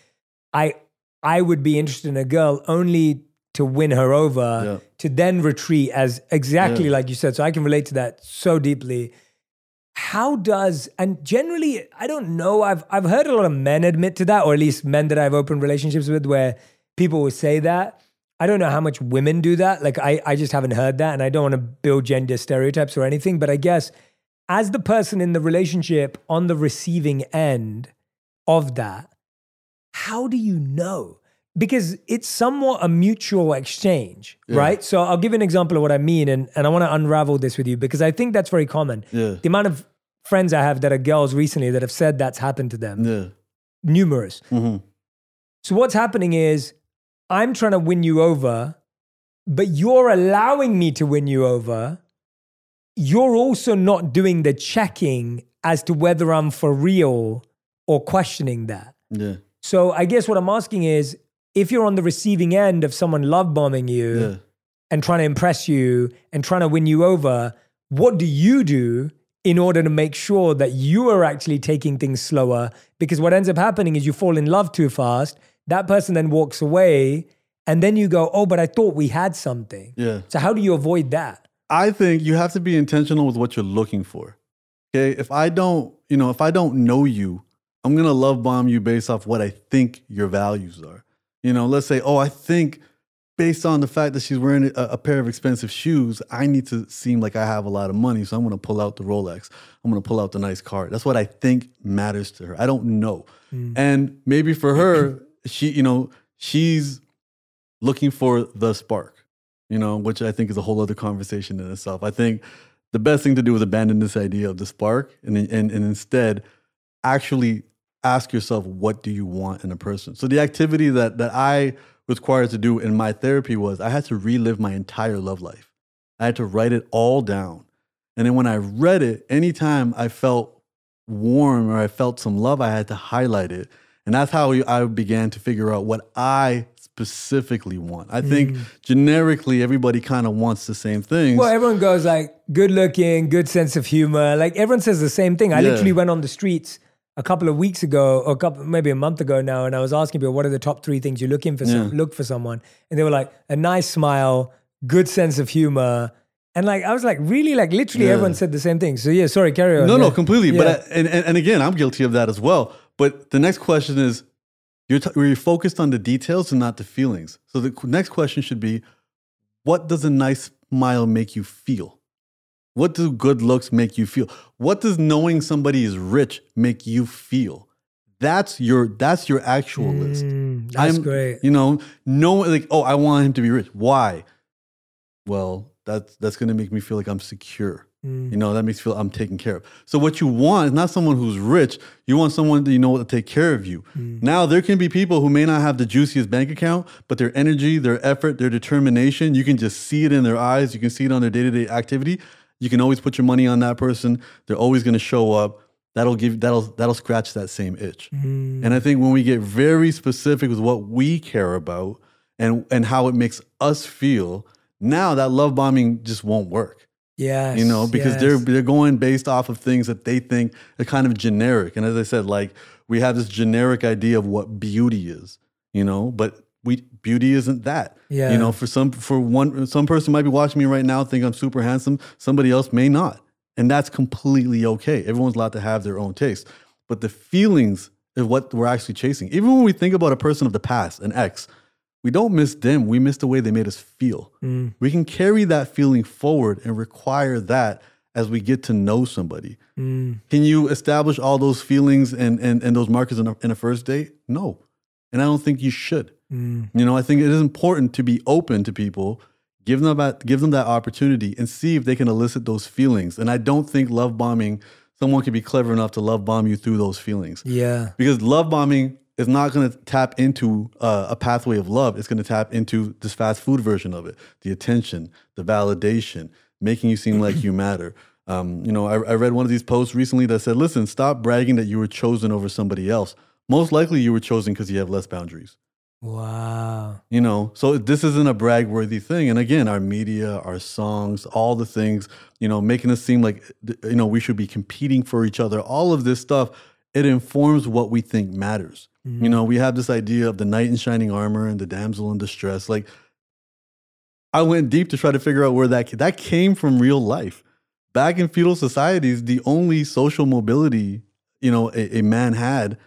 Speaker 2: I I would be interested in a girl only to win her over,
Speaker 1: Yeah.
Speaker 2: to then retreat as exactly
Speaker 1: Yeah.
Speaker 2: like you said. So I can relate to that so deeply. How does and generally I don't know. I've I've heard a lot of men admit to that, or at least men that I've opened relationships with, where people will say that. I don't know how much women do that. Like I, I just haven't heard that, and I don't want to build gender stereotypes or anything. But I guess as the person in the relationship on the receiving end of that, how do you know? Because it's somewhat a mutual exchange, right? So I'll give an example of what I mean, and, and I want to unravel this with you because I think that's very common.
Speaker 1: Yeah.
Speaker 2: The amount of friends I have that are girls recently that have said that's happened to them,
Speaker 1: Yeah.
Speaker 2: numerous.
Speaker 1: hmm
Speaker 2: So what's happening is I'm trying to win you over, but you're allowing me to win you over. You're also not doing the checking as to whether I'm for real or questioning that.
Speaker 1: Yeah.
Speaker 2: So I guess what I'm asking is if you're on the receiving end of someone love bombing you
Speaker 1: Yeah.
Speaker 2: and trying to impress you and trying to win you over, what do you do in order to make sure that you are actually taking things slower. Because what ends up happening is you fall in love too fast. That person then walks away, and then you go, "Oh, but I thought we had something."
Speaker 1: Yeah.
Speaker 2: So how do you avoid that?
Speaker 1: I think you have to be intentional with what you're looking for. Okay. If I don't, you know, if I don't know you, I'm going to love bomb you based off what I think your values are. You know, let's say, oh, I think based on the fact that she's wearing a, a pair of expensive shoes, I need to seem like I have a lot of money. So I'm going to pull out the Rolex. I'm going to pull out the nice car. That's what I think matters to her. I don't know. Mm. And maybe for her, she, you know, she's looking for the spark, you know, which I think is a whole other conversation in itself. I think the best thing to do is abandon this idea of the spark and, and, and instead actually ask yourself, what do you want in a person? So the activity that, that I was required to do in my therapy was I had to relive my entire love life. I had to write it all down. And then when I read it, anytime I felt warm or I felt some love, I had to highlight it. And that's how I began to figure out what I specifically want. I think mm. generically everybody kind of wants the same things.
Speaker 2: Well, everyone goes like good looking, good sense of humor. Like everyone says the same thing. I
Speaker 1: Yeah.
Speaker 2: literally went on the streets a couple of weeks ago, or a couple, maybe a month ago now, and I was asking people, what are the top three things you're looking for? Some, look for someone, and they were like a nice smile, good sense of humor, and like I was like, really, like literally,
Speaker 1: Yeah.
Speaker 2: everyone said the same thing. So yeah, sorry, carry on.
Speaker 1: No,
Speaker 2: Yeah.
Speaker 1: no, completely.
Speaker 2: Yeah.
Speaker 1: But I, and, and and again, I'm guilty of that as well. But the next question is, you're t- you're focused on the details and not the feelings. So the next question should be, what does a nice smile make you feel? What do good looks make you feel? What does knowing somebody is rich make you feel? That's your that's your actual list.
Speaker 2: Mm, that's
Speaker 1: I'm-
Speaker 2: great.
Speaker 1: You know, no like, oh, I want him to be rich. Why? Well, that's that's gonna make me feel like I'm secure.
Speaker 2: Mm.
Speaker 1: You know, that makes me feel I'm taken care of. So what you want is not someone who's rich. You want someone that you know to take care of you.
Speaker 2: Mm.
Speaker 1: Now there can be people who may not have the juiciest bank account, but their energy, their effort, their determination, you can just see it in their eyes. You can see it on their day-to-day activity. You can always put your money on that person. They're always gonna show up. That'll give that'll that'll scratch that same itch.
Speaker 2: Mm.
Speaker 1: And I think when we get very specific with what we care about and and how it makes us feel, now that love bombing just won't work.
Speaker 2: Yeah.
Speaker 1: You know, because they're they're going based off of things that they think are kind of generic. And as I said, like we have this generic idea of what beauty is, you know, but we beauty isn't that.
Speaker 2: Yeah.
Speaker 1: You know, for some for one some person might be watching me right now think I'm super handsome, somebody else may not. And that's completely okay. Everyone's allowed to have their own taste. But the feelings is what we're actually chasing. Even when we think about a person of the past, an ex, we don't miss them. We miss the way they made us feel.
Speaker 2: Mm.
Speaker 1: We can carry that feeling forward and require that as we get to know somebody.
Speaker 2: Mm.
Speaker 1: Can you establish all those feelings and, and, and those markers in a, in a first date? No. And I don't think you should.
Speaker 2: Mm.
Speaker 1: You know, I think it is important to be open to people, give them that, give them that opportunity and see if they can elicit those feelings. And I don't think love bombing, someone can be clever enough to love bomb you through those feelings.
Speaker 2: Yeah.
Speaker 1: Because love bombing is not going to tap into uh, a pathway of love. It's going to tap into this fast food version of it the attention, the validation, making you seem like you matter. Um, you know, I, I read one of these posts recently that said, listen, stop bragging that you were chosen over somebody else. Most likely you were chosen because you have less boundaries.
Speaker 2: Wow.
Speaker 1: You know, so this isn't a brag worthy thing. And again, our media, our songs, all the things, you know, making us seem like, you know, we should be competing for each other, all of this stuff, it informs what we think matters. You mm-hmm. know, we have this idea of the knight in shining armor and the damsel in distress. Like, I went deep to try to figure out where that that came from real life. Back in feudal societies, the only social mobility, you know, a, a man had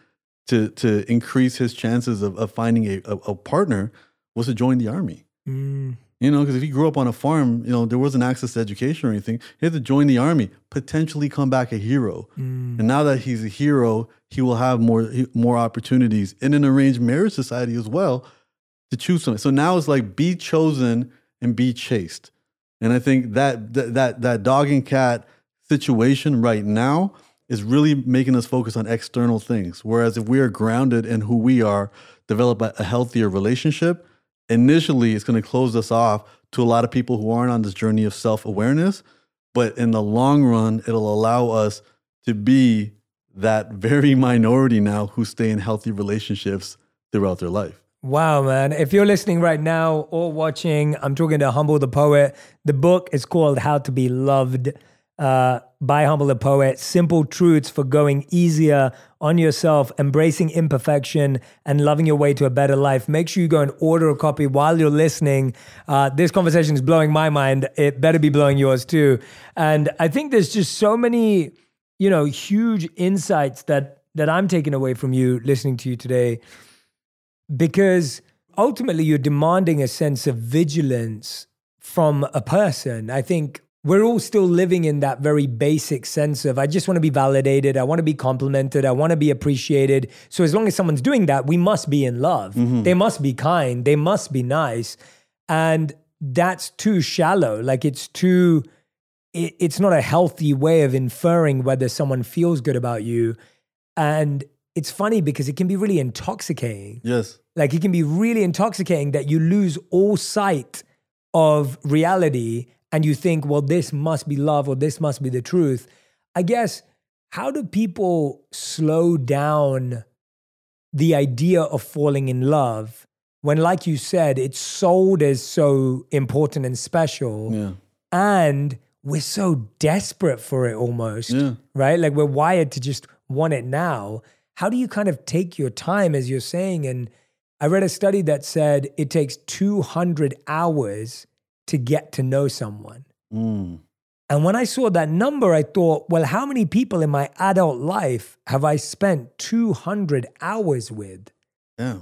Speaker 1: to to increase his chances of, of finding a, a, a partner was to join the army.
Speaker 2: Mm.
Speaker 1: You know, because if he grew up on a farm, you know, there wasn't access to education or anything. He had to join the army, potentially come back a hero.
Speaker 2: Mm.
Speaker 1: And now that he's a hero, he will have more more opportunities in an arranged marriage society as well to choose something. So now it's like be chosen and be chased. And I think that that that, that dog and cat situation right now is really making us focus on external things. Whereas if we are grounded in who we are, develop a, healthier relationship, initially it's going to close us off to a lot of people who aren't on this journey of self-awareness. But in the long run, it'll allow us to be that very minority now who stay in healthy relationships throughout their life.
Speaker 2: Wow, man. If you're listening right now or watching, I'm talking to Humble the Poet. The book is called How to Be Loved. Uh, by Humble the Poet. Simple truths for going easier on yourself, embracing imperfection, and loving your way to a better life. Make sure you go and order a copy while you're listening. Uh, this conversation is blowing my mind. It better be blowing yours too. And I think there's just so many, you know, huge insights that that I'm taking away from you listening to you today because ultimately you're demanding a sense of vigilance from a person. I think we're all still living in that very basic sense of I just want to be validated, I want to be complimented, I want to be appreciated. So as long as someone's doing that, we must be in love.
Speaker 1: Mm-hmm.
Speaker 2: They must be kind, they must be nice. And that's too shallow. Like it's too it, it's not a healthy way of inferring whether someone feels good about you. And it's funny because it can be really intoxicating.
Speaker 1: Yes.
Speaker 2: Like it can be really intoxicating that you lose all sight of reality and you think, well, this must be love or this must be the truth. I guess, how do people slow down the idea of falling in love when, like you said, it's sold as so important and special
Speaker 1: Yeah.
Speaker 2: and we're so desperate for it almost,
Speaker 1: Yeah.
Speaker 2: right? Like we're wired to just want it now. How do you kind of take your time, as you're saying? And I read a study that said it takes 200 hours to get to know someone.
Speaker 1: Mm.
Speaker 2: And when I saw that number, I thought, well, how many people in my adult life have I spent 200 hours with?
Speaker 1: Yeah.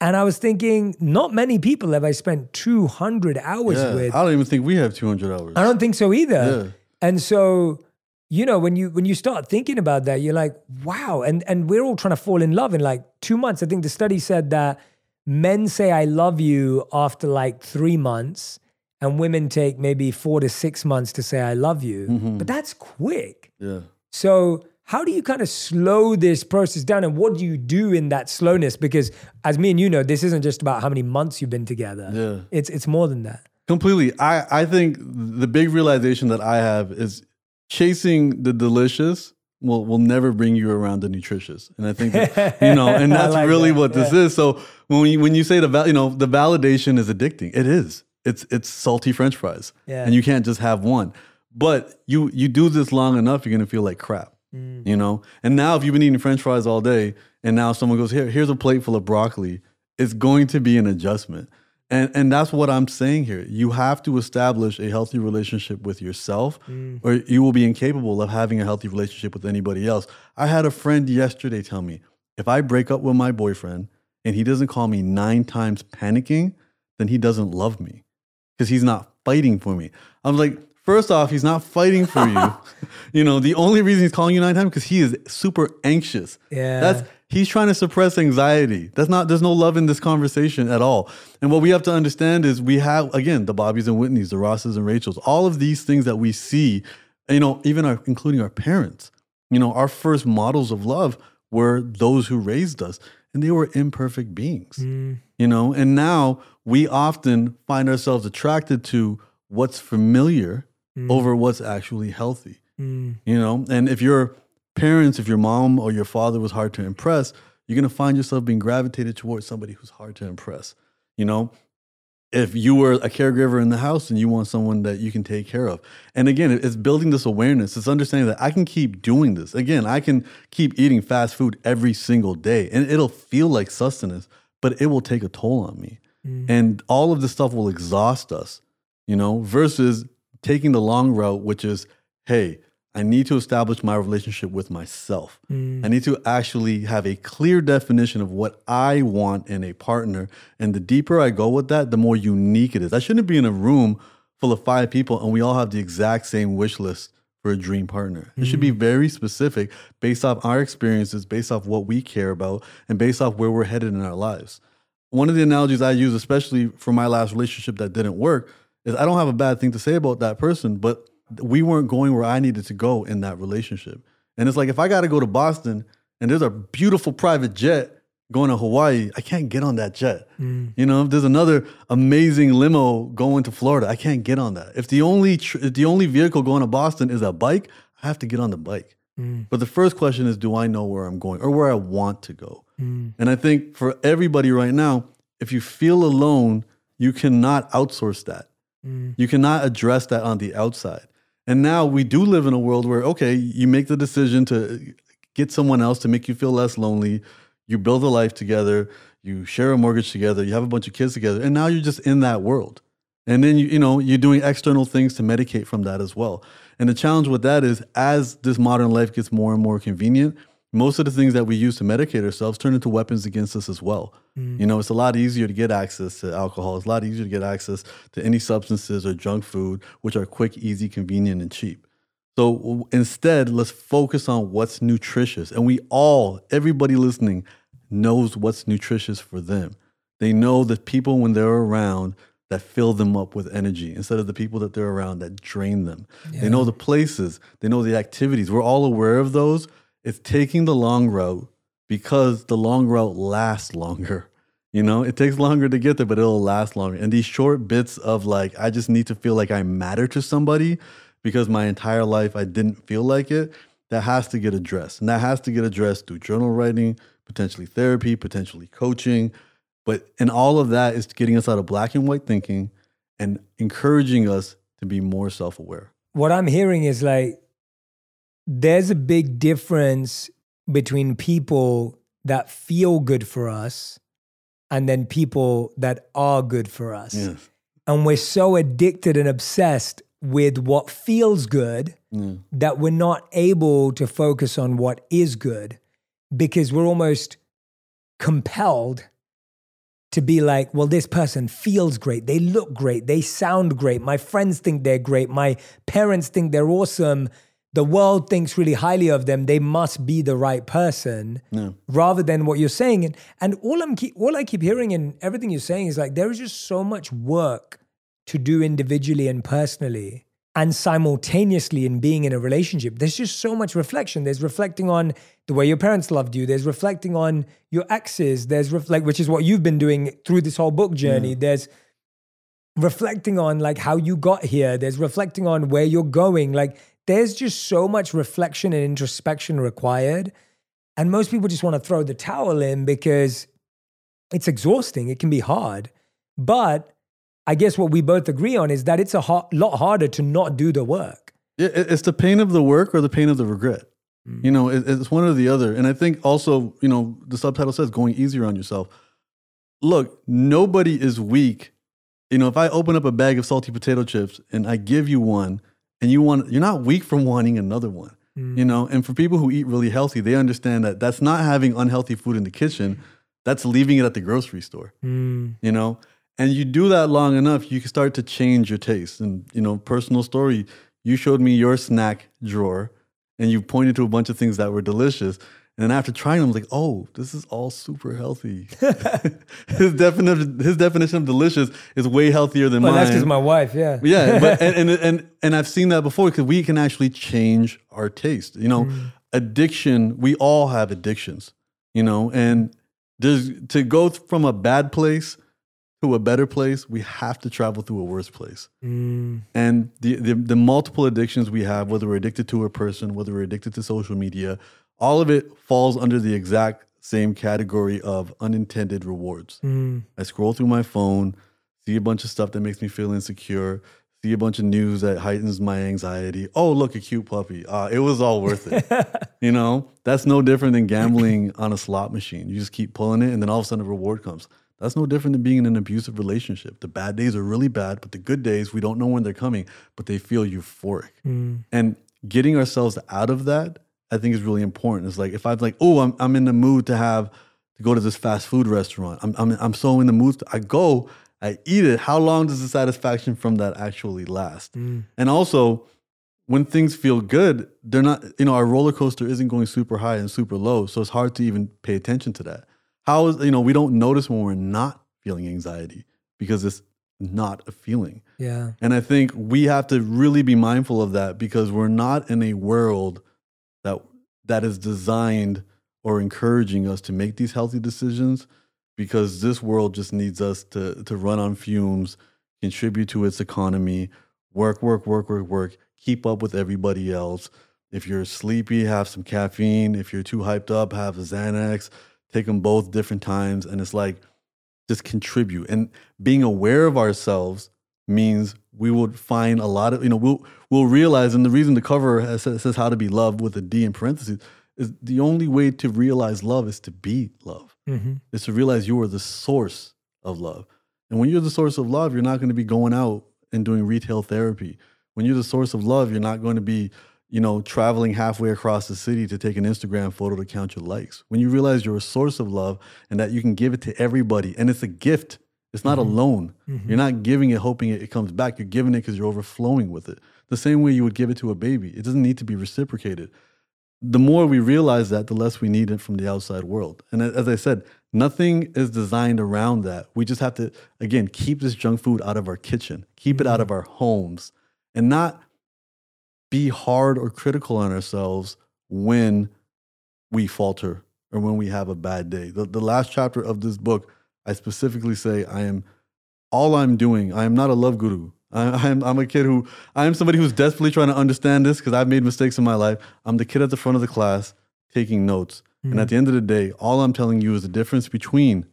Speaker 2: And I was thinking, not many people have I spent 200 hours
Speaker 1: yeah.
Speaker 2: with.
Speaker 1: I don't even think we have 200 hours.
Speaker 2: I don't think so either.
Speaker 1: Yeah.
Speaker 2: And so, you know, when you when you start thinking about that, you're like, wow. And and we're all trying to fall in love in like two months. I think the study said that men say I love you after like three months, and women take maybe four to six months to say I love you.
Speaker 1: Mm-hmm.
Speaker 2: But that's quick.
Speaker 1: Yeah.
Speaker 2: So how do you kind of slow this process down and what do you do in that slowness? Because as me and you know, this isn't just about how many months you've been together.
Speaker 1: Yeah.
Speaker 2: It's it's more than that.
Speaker 1: Completely. I, I think the big realization that I have is chasing the delicious will will never bring you around the nutritious. And I think that, you know, and that's
Speaker 2: like
Speaker 1: really
Speaker 2: that,
Speaker 1: what this is. So when you when you say the val, you know, the validation is addicting. It is. It's it's salty french fries.
Speaker 2: Yeah.
Speaker 1: And you can't just have one. But you you do this long enough, you're gonna feel like crap.
Speaker 2: Mm.
Speaker 1: You know? And now if you've been eating french fries all day and now someone goes, Here, here's a plate full of broccoli, it's going to be an adjustment. And and that's what I'm saying here. You have to establish a healthy relationship with yourself, or you will be incapable of having a healthy relationship with anybody else. I had a friend yesterday tell me, if I break up with my boyfriend and he doesn't call me nine times panicking, then he doesn't love me because he's not fighting for me. I'm like, first off, he's not fighting for you. you know, the only reason he's calling you nine times because he is super anxious.
Speaker 2: Yeah.
Speaker 1: That's he's trying to suppress anxiety. That's not there's no love in this conversation at all. And what we have to understand is we have again the Bobbies and Whitneys, the Rosses and Rachels, all of these things that we see, you know, even our including our parents. You know, our first models of love were those who raised us, and they were imperfect beings. Mm-hmm. You know, and now we often find ourselves attracted to what's familiar mm. over what's actually healthy. Mm. You know, and if your parents, if your mom or your father was hard to impress, you're gonna find yourself being gravitated towards somebody who's hard to impress. You know, if you were a caregiver in the house and you want someone that you can take care of. And again, it's building this awareness. It's understanding that I can keep doing this. Again, I can keep eating fast food every single day and it'll feel like sustenance, but it will take a toll on me. Mm. And all of this stuff will exhaust us, you know, versus taking the long route, which is, hey, I need to establish my relationship with myself. Mm. I need to actually have a clear definition of what I want in a partner. And the deeper I go with that, the more unique it is. I shouldn't be in a room full of five people and we all have the exact same wish list for a dream partner. It should be mm. very specific based off our experiences, based off what we care about, and based off where we're headed in our lives. One of the analogies I use, especially for my last relationship that didn't work, is I don't have a bad thing to say about that person, but we weren't going where I needed to go in that relationship. And it's like if I got to go to Boston and there's a beautiful private jet going to Hawaii, I can't get on that jet. Mm. You know, if there's another amazing limo going to Florida, I can't get on that. If the only tr- if the only vehicle going to Boston is a bike, I have to get on the bike. Mm. But the first question is, do I know where I'm going or where I want to go? Mm. And I think for everybody right now, if you feel alone, you cannot outsource that. You cannot address that on the outside. And now we do live in a world where, okay, you make the decision to get someone else to make you feel less lonely. You build a life together, you share a mortgage together, you have a bunch of kids together, and now you're just in that world. And then you, you know, you're doing external things to medicate from that as well. And the challenge with that is as this modern life gets more and more convenient, most of the things that we use to medicate ourselves turn into weapons against us as well. Mm. You know, it's a lot easier to get access to alcohol. It's a lot easier to get access to any substances or junk food, which are quick, easy, convenient, and cheap. So instead, let's focus on what's nutritious. And we all, everybody listening, knows what's nutritious for them. They know the people when they're around that fill them up with energy instead of the people that they're around that drain them. Yeah. They know the places, they know the activities. We're all aware of those. It's taking the long route because the long route lasts longer. You know, it takes longer to get there, but it'll last longer. And these short bits of like, I just need to feel like I matter to somebody because my entire life I didn't feel like it, that has to get addressed. And that has to get addressed through journal writing, potentially therapy, potentially coaching, but and all of that is getting us out of black and white thinking and encouraging us to be more self-aware.
Speaker 2: What I'm hearing is like there's a big difference between people that feel good for us and then people that are good for us. Yes. And we're so addicted and obsessed with what feels good mm. that we're not able to focus on what is good because we're almost compelled to be like, well, this person feels great. They look great. They sound great. My friends think they're great. My parents think they're awesome. The world thinks really highly of them. They must be the right person no. rather than what you're saying. And, and all, I'm keep, all I keep hearing in everything you're saying is like, there is just so much work to do individually and personally and simultaneously in being in a relationship. There's just so much reflection. There's reflecting on the way your parents loved you. There's reflecting on your exes. There's reflect, which is what you've been doing through this whole book journey. Yeah. There's reflecting on like how you got here. There's reflecting on where you're going. Like there's just so much reflection and introspection required. And most people just want to throw the towel in because it's exhausting. It can be hard. But I guess what we both agree on is that it's a ha- lot harder to not do the work.
Speaker 1: Yeah, it's the pain of the work or the pain of the regret. Mm. You know, it's one or the other. And I think also, you know, the subtitle says going easier on yourself. Look, nobody is weak. You know, if I open up a bag of salty potato chips and I give you one and you want, you're not weak from wanting another one. Mm. You know, and for people who eat really healthy, they understand that that's not having unhealthy food in the kitchen. That's leaving it at the grocery store. Mm. You know, and you do that long enough, you can start to change your taste. And you know, personal story, you showed me your snack drawer, and you pointed to a bunch of things that were delicious. And then after trying them, I was like, oh, this is all super healthy. his definition, his definition of delicious is way healthier than
Speaker 2: well,
Speaker 1: mine.
Speaker 2: That's because my wife, yeah,
Speaker 1: yeah. But and, and and and I've seen that before because we can actually change our taste. You know, mm. addiction. We all have addictions. You know, and there's to go from a bad place to a better place, we have to travel through a worse place. Mm. And the, the, the multiple addictions we have, whether we're addicted to a person, whether we're addicted to social media, all of it falls under the exact same category of unintended rewards. Mm. I scroll through my phone, see a bunch of stuff that makes me feel insecure, see a bunch of news that heightens my anxiety. Oh, look, a cute puppy. Uh, it was all worth it. you know, that's no different than gambling on a slot machine. You just keep pulling it, and then all of a sudden a reward comes. That's no different than being in an abusive relationship. The bad days are really bad, but the good days, we don't know when they're coming, but they feel euphoric. Mm. And getting ourselves out of that, I think is really important. It's like if I'm like, oh, I'm, I'm in the mood to have to go to this fast food restaurant. I'm, I'm, I'm so in the mood. To, I go, I eat it. How long does the satisfaction from that actually last? Mm. And also, when things feel good, they're not, you know, our roller coaster isn't going super high and super low. So it's hard to even pay attention to that. How is, you know, we don't notice when we're not feeling anxiety because it's not a feeling.
Speaker 2: Yeah.
Speaker 1: And I think we have to really be mindful of that because we're not in a world that that is designed or encouraging us to make these healthy decisions because this world just needs us to to run on fumes, contribute to its economy, work, work, work, work, work, keep up with everybody else. If you're sleepy, have some caffeine. If you're too hyped up, have a Xanax take them both different times and it's like just contribute and being aware of ourselves means we would find a lot of you know we'll we'll realize and the reason the cover has, says how to be loved with a D in parentheses is the only way to realize love is to be love. Mm-hmm. Is to realize you are the source of love. And when you're the source of love, you're not going to be going out and doing retail therapy. When you're the source of love, you're not going to be, you know, traveling halfway across the city to take an Instagram photo to count your likes. When you realize you're a source of love and that you can give it to everybody and it's a gift, it's not mm-hmm. a loan. Mm-hmm. You're not giving it hoping it, it comes back. You're giving it because you're overflowing with it. The same way you would give it to a baby. It doesn't need to be reciprocated the more we realize that, the less we need it from the outside world. And as I said, nothing is designed around that. We just have to, again, keep this junk food out of our kitchen, keep it out of our homes, and not be hard or critical on ourselves when we falter or when we have a bad day. The, the last chapter of this book, I specifically say, I am all I'm doing, I am not a love guru. I, am I'm a kid who I am somebody who's desperately trying to understand this because I've made mistakes in my life. I'm the kid at the front of the class taking notes, mm-hmm. and at the end of the day, all I'm telling you is the difference between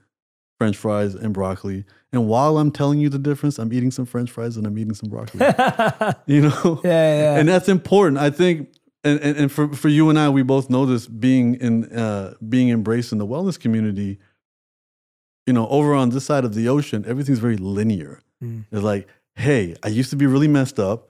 Speaker 1: French fries and broccoli. And while I'm telling you the difference, I'm eating some French fries and I'm eating some broccoli. you know,
Speaker 2: yeah, yeah,
Speaker 1: and that's important. I think, and, and, and for for you and I, we both know this being in uh, being embraced in the wellness community. You know, over on this side of the ocean, everything's very linear. Mm. It's like hey, I used to be really messed up.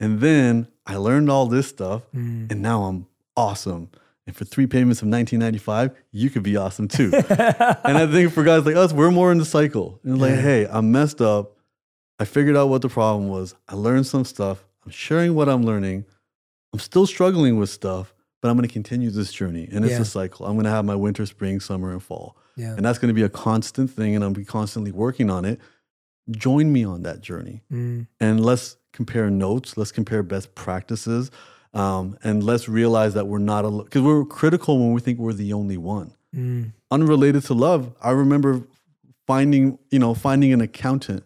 Speaker 1: And then I learned all this stuff mm. and now I'm awesome. And for three payments of 1995, you could be awesome too. and I think for guys like us, we're more in the cycle. And yeah. like, hey, I'm messed up. I figured out what the problem was. I learned some stuff. I'm sharing what I'm learning. I'm still struggling with stuff, but I'm going to continue this journey. And it's yeah. a cycle. I'm going to have my winter, spring, summer, and fall. Yeah. And that's going to be a constant thing. And I'm be constantly working on it join me on that journey mm. and let's compare notes let's compare best practices um, and let's realize that we're not alone because we're critical when we think we're the only one mm. unrelated to love i remember finding you know finding an accountant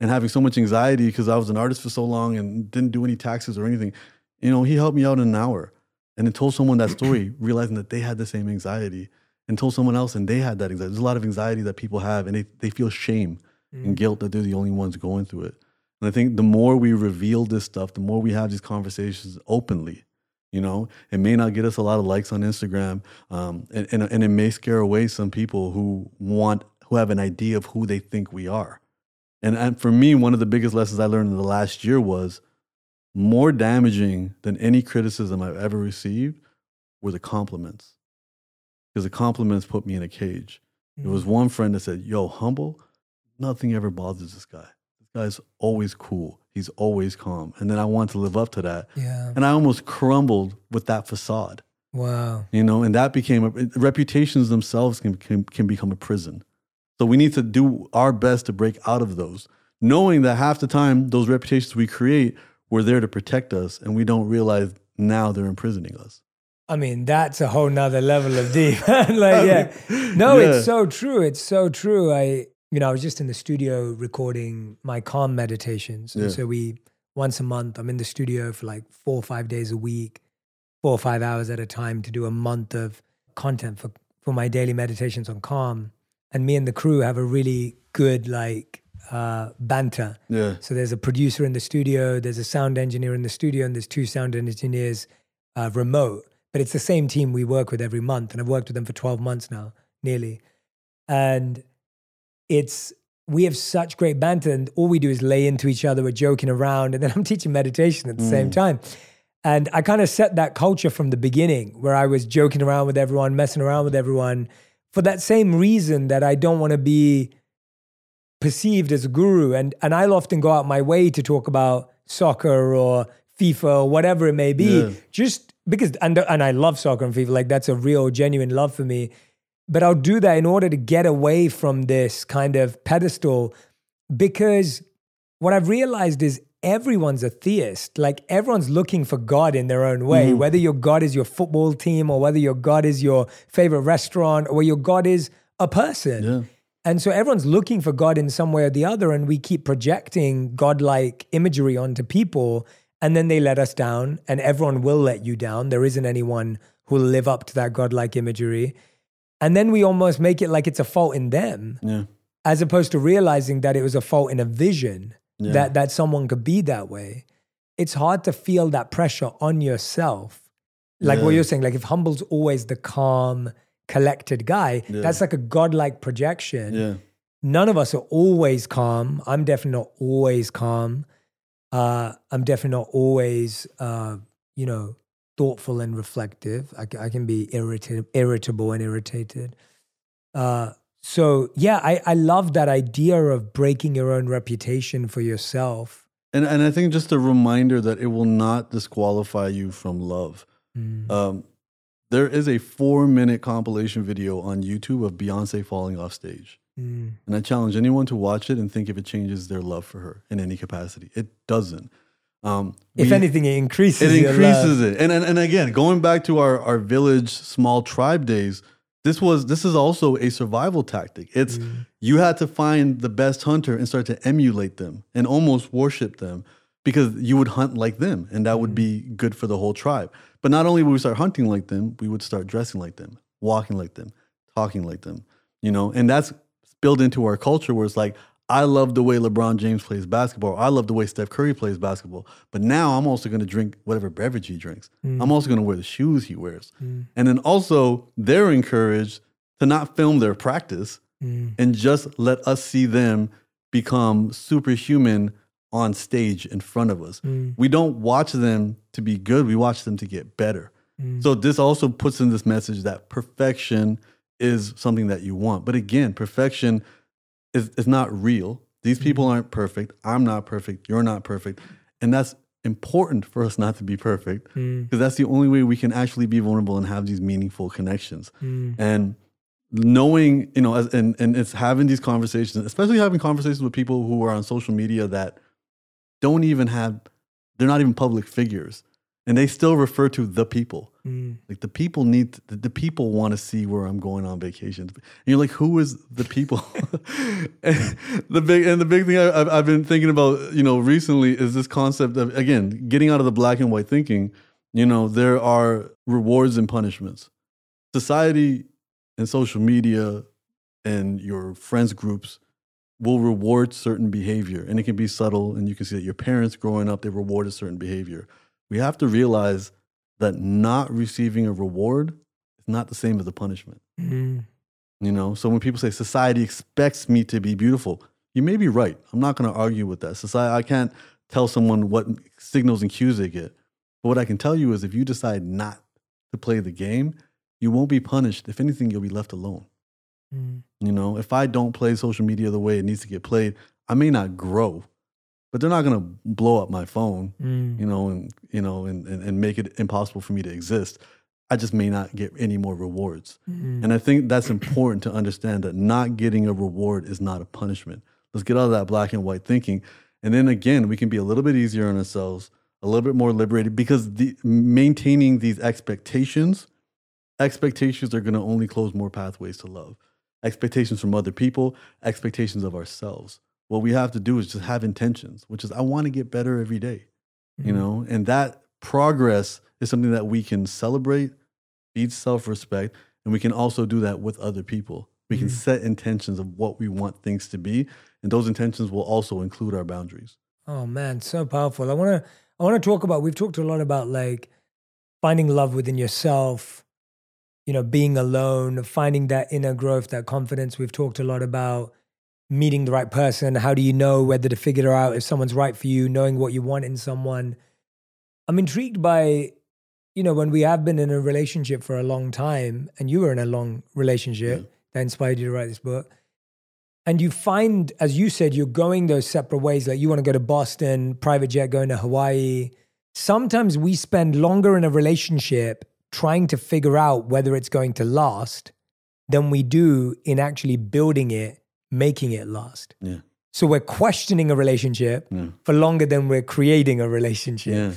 Speaker 1: and having so much anxiety because i was an artist for so long and didn't do any taxes or anything you know he helped me out in an hour and then told someone that story realizing that they had the same anxiety and told someone else and they had that anxiety there's a lot of anxiety that people have and they, they feel shame mm. and guilt that they're the only ones going through it. And I think the more we reveal this stuff, the more we have these conversations openly. You know, it may not get us a lot of likes on Instagram, um, and, and, and it may scare away some people who want who have an idea of who they think we are. And, and for me, one of the biggest lessons I learned in the last year was more damaging than any criticism I've ever received were the compliments. Because the compliments put me in a cage. There was mm. one friend that said, Yo, humble, nothing ever bothers this guy. Guy's always cool. He's always calm. And then I wanted to live up to that.
Speaker 2: Yeah.
Speaker 1: And I almost crumbled with that facade.
Speaker 2: Wow.
Speaker 1: You know, and that became a, reputations themselves can, can, can become a prison. So we need to do our best to break out of those, knowing that half the time those reputations we create were there to protect us, and we don't realize now they're imprisoning us.
Speaker 2: I mean, that's a whole nother level of deep. like, yeah. No, yeah. it's so true. It's so true. I you know, I was just in the studio recording my calm meditations. Yeah. And so we, once a month, I'm in the studio for like four or five days a week, four or five hours at a time to do a month of content for, for my daily meditations on calm. And me and the crew have a really good, like, uh, banter.
Speaker 1: Yeah.
Speaker 2: So there's a producer in the studio, there's a sound engineer in the studio, and there's two sound engineers uh, remote. But it's the same team we work with every month. And I've worked with them for 12 months now, nearly. And it's we have such great banter and all we do is lay into each other we're joking around and then i'm teaching meditation at the mm. same time and i kind of set that culture from the beginning where i was joking around with everyone messing around with everyone for that same reason that i don't want to be perceived as a guru and and i'll often go out my way to talk about soccer or fifa or whatever it may be yeah. just because and, and i love soccer and fifa like that's a real genuine love for me but I'll do that in order to get away from this kind of pedestal because what I've realized is everyone's a theist. Like everyone's looking for God in their own way, mm-hmm. whether your God is your football team or whether your God is your favorite restaurant or your God is a person.
Speaker 1: Yeah.
Speaker 2: And so everyone's looking for God in some way or the other. And we keep projecting godlike imagery onto people. And then they let us down. And everyone will let you down. There isn't anyone who will live up to that godlike imagery. And then we almost make it like it's a fault in them,
Speaker 1: yeah.
Speaker 2: as opposed to realizing that it was a fault in a vision
Speaker 1: Yeah.
Speaker 2: that that someone could be that way, it's hard to feel that pressure on yourself. Like what you're saying, like if Humble's always the calm, collected guy,
Speaker 1: Yeah.
Speaker 2: that's like a godlike projection.
Speaker 1: Yeah.
Speaker 2: None of us are always calm. I'm definitely not always calm. Uh, I'm definitely not always, uh, you know, thoughtful and reflective. I, I can be irritated, irritable and irritated. Uh, so yeah, I, I love that idea of breaking your own reputation for yourself.
Speaker 1: And and I think just a reminder that it will not disqualify you from love.
Speaker 2: Mm.
Speaker 1: Um, there is a four minute compilation video on YouTube of Beyonce falling off stage.
Speaker 2: Mm.
Speaker 1: And I challenge anyone to watch it and think if it changes their love for her in any capacity. It doesn't. Um,
Speaker 2: If
Speaker 1: we-
Speaker 2: anything, it increases.
Speaker 1: it increases it. And, and and again, going back to our our village small tribe days, this was this is also a survival tactic. It's
Speaker 2: Mm.
Speaker 1: you had to find the best hunter and start to emulate them and almost worship them because you would hunt like them and that would be good for the whole tribe. But not only would we start hunting like them, we would start dressing like them, walking like them, talking like them, you know, and that's built into our culture where it's like, I love the way LeBron James plays basketball. I love the way Steph Curry plays basketball. But now I'm also going to drink whatever beverage he drinks. I'm also going to wear the shoes he wears. And then also, they're encouraged to not film their practice
Speaker 2: Mm.
Speaker 1: and just let us see them become superhuman on stage in front of us.
Speaker 2: Mm.
Speaker 1: We don't watch them to be good, we watch them to get better.
Speaker 2: Mm.
Speaker 1: So this also puts in this message that perfection is something that you want. But again, perfection is, is not real. These people aren't perfect. I'm not perfect. You're not perfect. And that's important for us not to be perfect
Speaker 2: Mm.
Speaker 1: because that's the only way we can actually be vulnerable and have these meaningful connections.
Speaker 2: Mm.
Speaker 1: And knowing, you know, as, and, and it's having these conversations, especially having conversations with people who are on social media that don't even have, they're not even public figures. And they still refer to the people.
Speaker 2: Mm.
Speaker 1: Like the people need, the, the people want to see where I'm going on vacation. And you're like, who is the people? and the big and the big thing I, I've, I've been thinking about, you know, recently is this concept of again getting out of the black and white thinking. You know, there are rewards and punishments. Society and social media and your friends groups will reward certain behavior, and it can be subtle. And you can see that your parents growing up they rewarded certain behavior. We have to realize that not receiving a reward is not the same as a punishment.
Speaker 2: Mm.
Speaker 1: You know, so when people say society expects me to be beautiful, you may be right. I'm not going to argue with that. Society, I can't tell someone what signals and cues they get. But what I can tell you is if you decide not to play the game, you won't be punished. If anything, you'll be left alone.
Speaker 2: Mm.
Speaker 1: You know, if I don't play social media the way it needs to get played, I may not grow, but they're not going to blow up my phone
Speaker 2: Mm.
Speaker 1: you know, and you know, and, and, and make it impossible for me to exist. I just may not get any more rewards.
Speaker 2: Mm.
Speaker 1: And I think that's important to understand that not getting a reward is not a punishment. Let's get out of that black and white thinking. And then again, we can be a little bit easier on ourselves, a little bit more liberated because the maintaining these expectations, expectations are going to only close more pathways to love. Expectations from other people, expectations of ourselves. What we have to do is just have intentions, which is I want to get better every day you
Speaker 2: Mm.
Speaker 1: know and that progress is something that we can celebrate feed self-respect and we can also do that with other people we can
Speaker 2: Mhm.
Speaker 1: set intentions of what we want things to be and those intentions will also include our boundaries
Speaker 2: Oh man, so powerful. I want to I want to talk about we've talked a lot about like finding love within yourself, you know, being alone, finding that inner growth, that confidence. We've talked a lot about meeting the right person, how do you know whether to figure out if someone's right for you, knowing what you want in someone. I'm intrigued by you know, when we have been in a relationship for a long time and you were in a long relationship that inspired you to write this book and you find, as you said, you're going those separate ways. Like you want to go to Boston, private jet going to Hawaii. Sometimes we spend longer in a relationship trying to figure out whether it's going to last than we do in actually building it, making it last.
Speaker 1: yeah
Speaker 2: So we're questioning a relationship
Speaker 1: yeah
Speaker 2: for longer than we're creating a relationship.
Speaker 1: yeah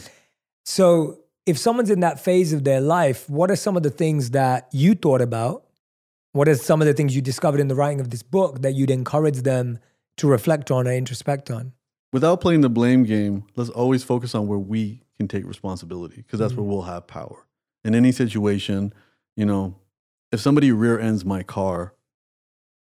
Speaker 2: So if someone's in that phase of their life, what are some of the things that you thought about? What are some of the things you discovered in the writing of this book that you'd encourage them to reflect on or introspect on?
Speaker 1: without playing the blame game let's always focus on where we can take responsibility because that's where mm. we'll have power in any situation you know if somebody rear ends my car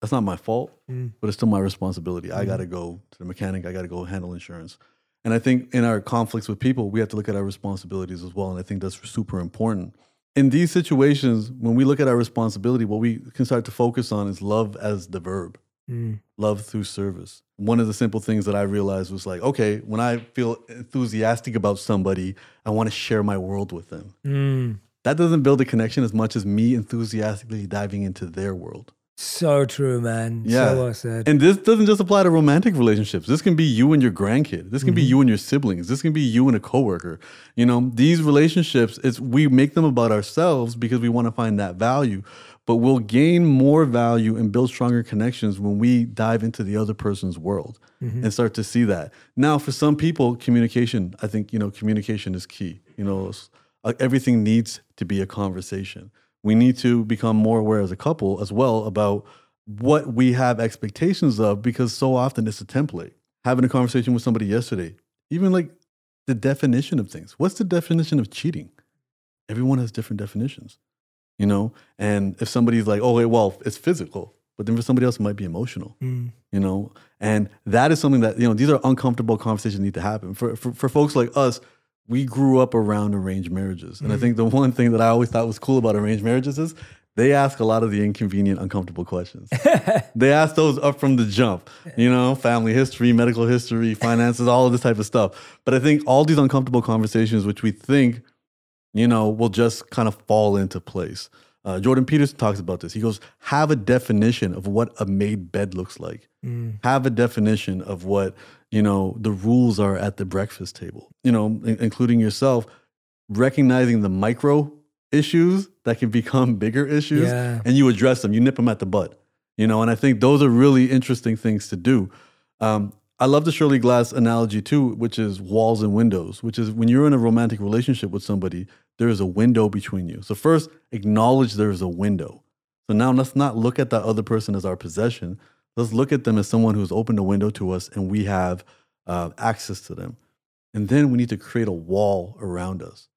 Speaker 1: That's not my fault,
Speaker 2: Mm.
Speaker 1: but it's still my responsibility. I got to go to the mechanic. I got to go handle insurance. And I think in our conflicts with people, we have to look at our responsibilities as well. And I think that's super important. In these situations, when we look at our responsibility, what we can start to focus on is love as the verb,
Speaker 2: Mm.
Speaker 1: love through service. One of the simple things that I realized was like, okay, when I feel enthusiastic about somebody, I want to share my world with them.
Speaker 2: Mm.
Speaker 1: That doesn't build a connection as much as me enthusiastically diving into their world.
Speaker 2: So true, man.
Speaker 1: Yeah.
Speaker 2: So well said.
Speaker 1: And this doesn't just apply to romantic relationships. This can be you and your grandkid. This can be you and your siblings. This can be you and a coworker. You know, these relationships, it's we make them about ourselves because we want to find that value. But we'll gain more value and build stronger connections when we dive into the other person's world and start to see that. Now, for some people, communication, I think, you know, communication is key. You know, uh, everything needs to be a conversation. We need to become more aware as a couple as well about what we have expectations of because so often it's a template. Having a conversation with somebody yesterday, even like the definition of things. What's the definition of cheating? Everyone has different definitions, you know? And if somebody's like, oh, well, it's physical, but then for somebody else, it might be emotional,
Speaker 2: Mm.
Speaker 1: you know? And that is something that, you know, these are uncomfortable conversations that need to happen. For, for, for folks like us, we grew up around arranged marriages. And I mm-hmm. think the one thing that I always thought was cool about arranged marriages is they ask a lot of the inconvenient, uncomfortable questions. they ask those up from the jump, you know, family history, medical history, finances, all of this type of stuff. But I think all these uncomfortable conversations, which we think, you know, will just kind of fall into place. Uh, Jordan Peterson talks about this. He goes, have a definition of what a made bed looks like.
Speaker 2: Mm.
Speaker 1: Have a definition of what, you know, the rules are at the breakfast table, you know, in- including yourself, recognizing the micro issues that can become bigger issues
Speaker 2: Yeah.
Speaker 1: and you address them, you nip them at the butt, you know, and I think those are really interesting things to do. Um, I love the Shirley Glass analogy too, which is walls and windows, which is when you're in a romantic relationship with somebody, there is a window between you. So first, acknowledge there is a window. So now let's not look at that other person as our possession. Let's look at them as someone who's opened a window to us and we have uh, access to them. And then we need to create a wall around us.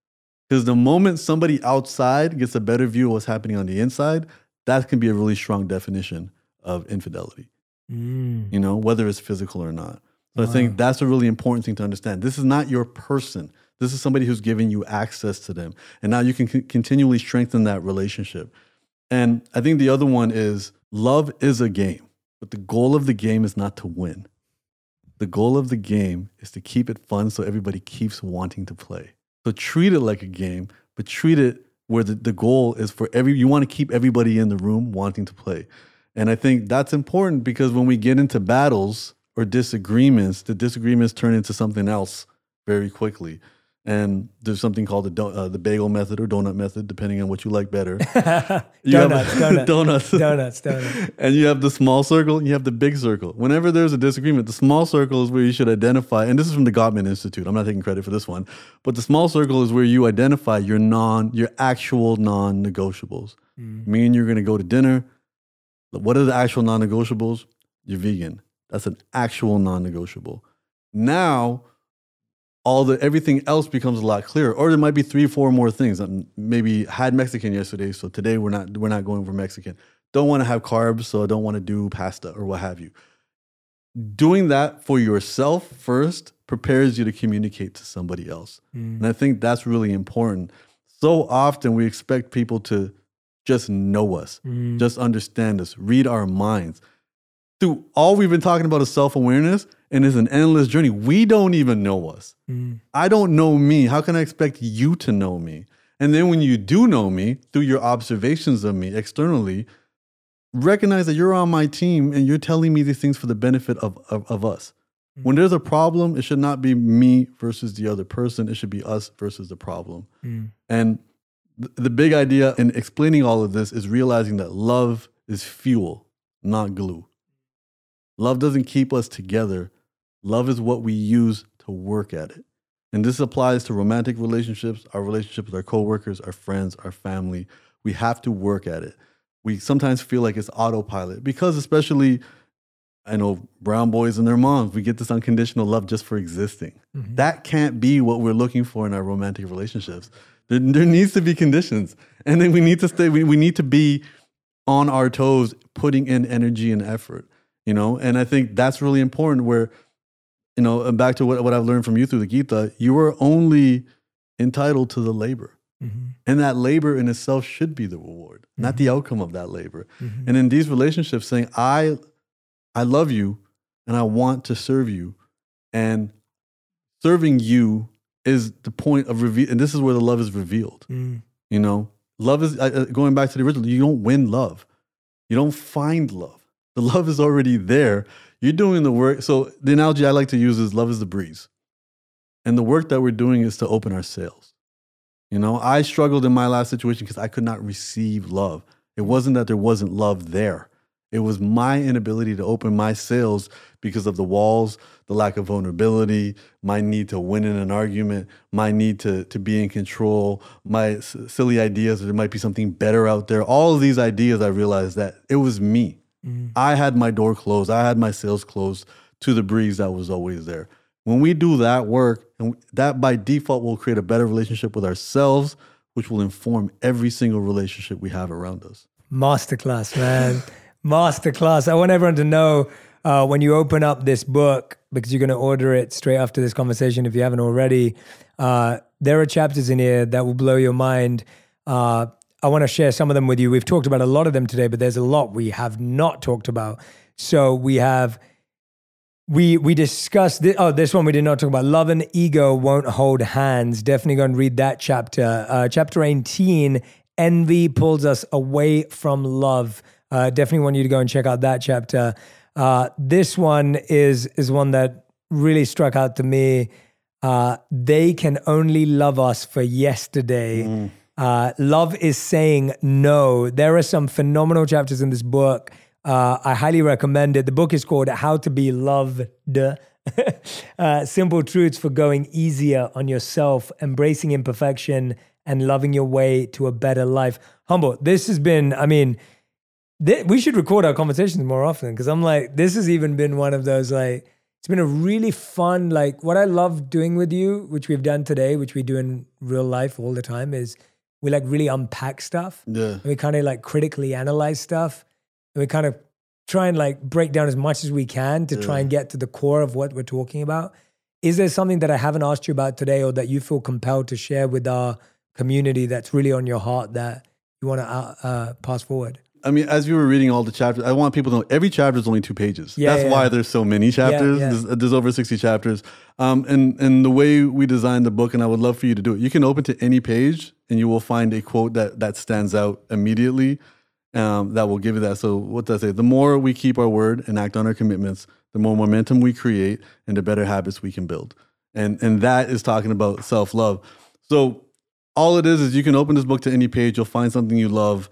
Speaker 1: Because the moment somebody outside gets a better view of what's happening on the inside, that can be a really strong definition of infidelity
Speaker 2: Mm.
Speaker 1: you know, whether it's physical or not. So I think that's a really important thing to understand. This is not your person. This is somebody who's giving you access to them. And now you can c- continually strengthen that relationship. And I think the other one is love is a game, but the goal of the game is not to win. The goal of the game is to keep it fun so everybody keeps wanting to play. So treat it like a game, but treat it where the, the goal is for every, you want to keep everybody in the room wanting to play. And I think that's important because when we get into battles or disagreements, the disagreements turn into something else very quickly. And there's something called the uh, the bagel method or donut method, depending on what you like better. You have-
Speaker 2: donuts, donuts,
Speaker 1: donuts,
Speaker 2: donuts, donuts.
Speaker 1: and you have the small circle, and you have the big circle. Whenever there's a disagreement, the small circle is where you should identify, and this is from the Gottman Institute. I'm not taking credit for this one, but the small circle is where you identify your non, your actual non-negotiables. Me and you're going to go to dinner. What are the actual non-negotiables? You're vegan. That's an actual non-negotiable. Now, all the everything else becomes a lot clearer. Or there might be three, four more things. Um, maybe had Mexican yesterday, so today we're not we're not going for Mexican. Don't want to have carbs, so I don't want to do pasta or what have you. Doing that for yourself first prepares you to communicate to somebody else. And I think that's really important. So often we expect people to just know us,
Speaker 2: Mm.
Speaker 1: just understand us, read our minds. Through all we've been talking about is self awareness, and it's an endless journey. We don't even know us.
Speaker 2: Mm.
Speaker 1: I don't know me. How can I expect you to know me? And then when you do know me through your observations of me externally, recognize that you're on my team and you're telling me these things for the benefit of, of, of us. When there's a problem, it should not be me versus the other person. It should be us versus the problem.
Speaker 2: Mm.
Speaker 1: And the big idea in explaining all of this is realizing that love is fuel, not glue. Love doesn't keep us together. Love is what we use to work at it. And this applies to romantic relationships, our relationship with our coworkers, our friends, our family. We have to work at it. We sometimes feel like it's autopilot because, especially, I know brown boys and their moms, we get this unconditional love just for existing. Mm-hmm. That can't be what we're looking for in our romantic relationships. There, there needs to be conditions. And then we need to stay, we, we need to be on our toes, putting in energy and effort, you know? And I think that's really important where, you know, and back to what, what I've learned from you through the Gita, you are only entitled to the labor. Mm-hmm. And that labor in itself should be the reward, mm-hmm. not the mm-hmm. outcome of that labor. Mm-hmm. And in these relationships, saying, I I love you and I want to serve you. And serving you is the point of reveal. And this is where the love is revealed. Mm. You know, love is uh, going back to the original. You don't win love, you don't find love. The love is already there. You're doing the work. So the analogy I like to use is love is the breeze. And the work that we're doing is to open our sails. You know, I struggled in my last situation because I could not receive love. It wasn't that there wasn't love there. It was my inability to open my sails because of the walls, the lack of vulnerability, my need to win in an argument, my need to, to be in control, my s- silly ideas that there might be something better out there. All of these ideas, I realized that it was me. Mm-hmm. I had my door closed, I had my sails closed to the breeze that was always there. When we do that work, and that by default will create a better relationship with ourselves, which will inform every single relationship we have around us.
Speaker 2: Masterclass, man. Masterclass. I want everyone to know uh, when you open up this book, because you're going to order it straight after this conversation if you haven't already, uh, there are chapters in here that will blow your mind. Uh, I want to share some of them with you. We've talked about a lot of them today, but there's a lot we have not talked about. So we have we we discussed this, oh this one we did not talk about love and ego won't hold hands definitely go and read that chapter uh, chapter 18 envy pulls us away from love uh, definitely want you to go and check out that chapter. Uh, this one is is one that really struck out to me. Uh, they can only love us for yesterday. Mm. Uh, love is saying no. There are some phenomenal chapters in this book. Uh, I highly recommend it. The book is called How to Be Loved. Uh, simple truths for going easier on yourself, embracing imperfection, and loving your way to a better life. Humble, this has been, I mean, th- we should record our conversations more often because I'm like, this has even been one of those like, it's been a really fun, like what I love doing with you, which we've done today, which we do in real life all the time, is we like really unpack stuff.
Speaker 1: Yeah. And
Speaker 2: we kind of like critically analyze stuff. And we kind of try and like break down as much as we can to yeah. try and get to the core of what we're talking about. Is there something that I haven't asked you about today or that you feel compelled to share with our community that's really on your heart that you want to uh, uh, pass forward?
Speaker 1: I mean, as you were reading all the chapters, I want people to know every chapter is only two pages. Yeah, That's yeah. why there's so many chapters. There's, there's, over 60 chapters. Um, and, and the way we designed the book, and I would love for you to do it, you can open to any page and you will find a quote that, that stands out immediately um, that will give you that. So, what does it say? The more we keep our word and act on our commitments, the more momentum we create and the better habits we can build. And, and that is talking about self love. So, all it is is you can open this book to any page, you'll find something you love.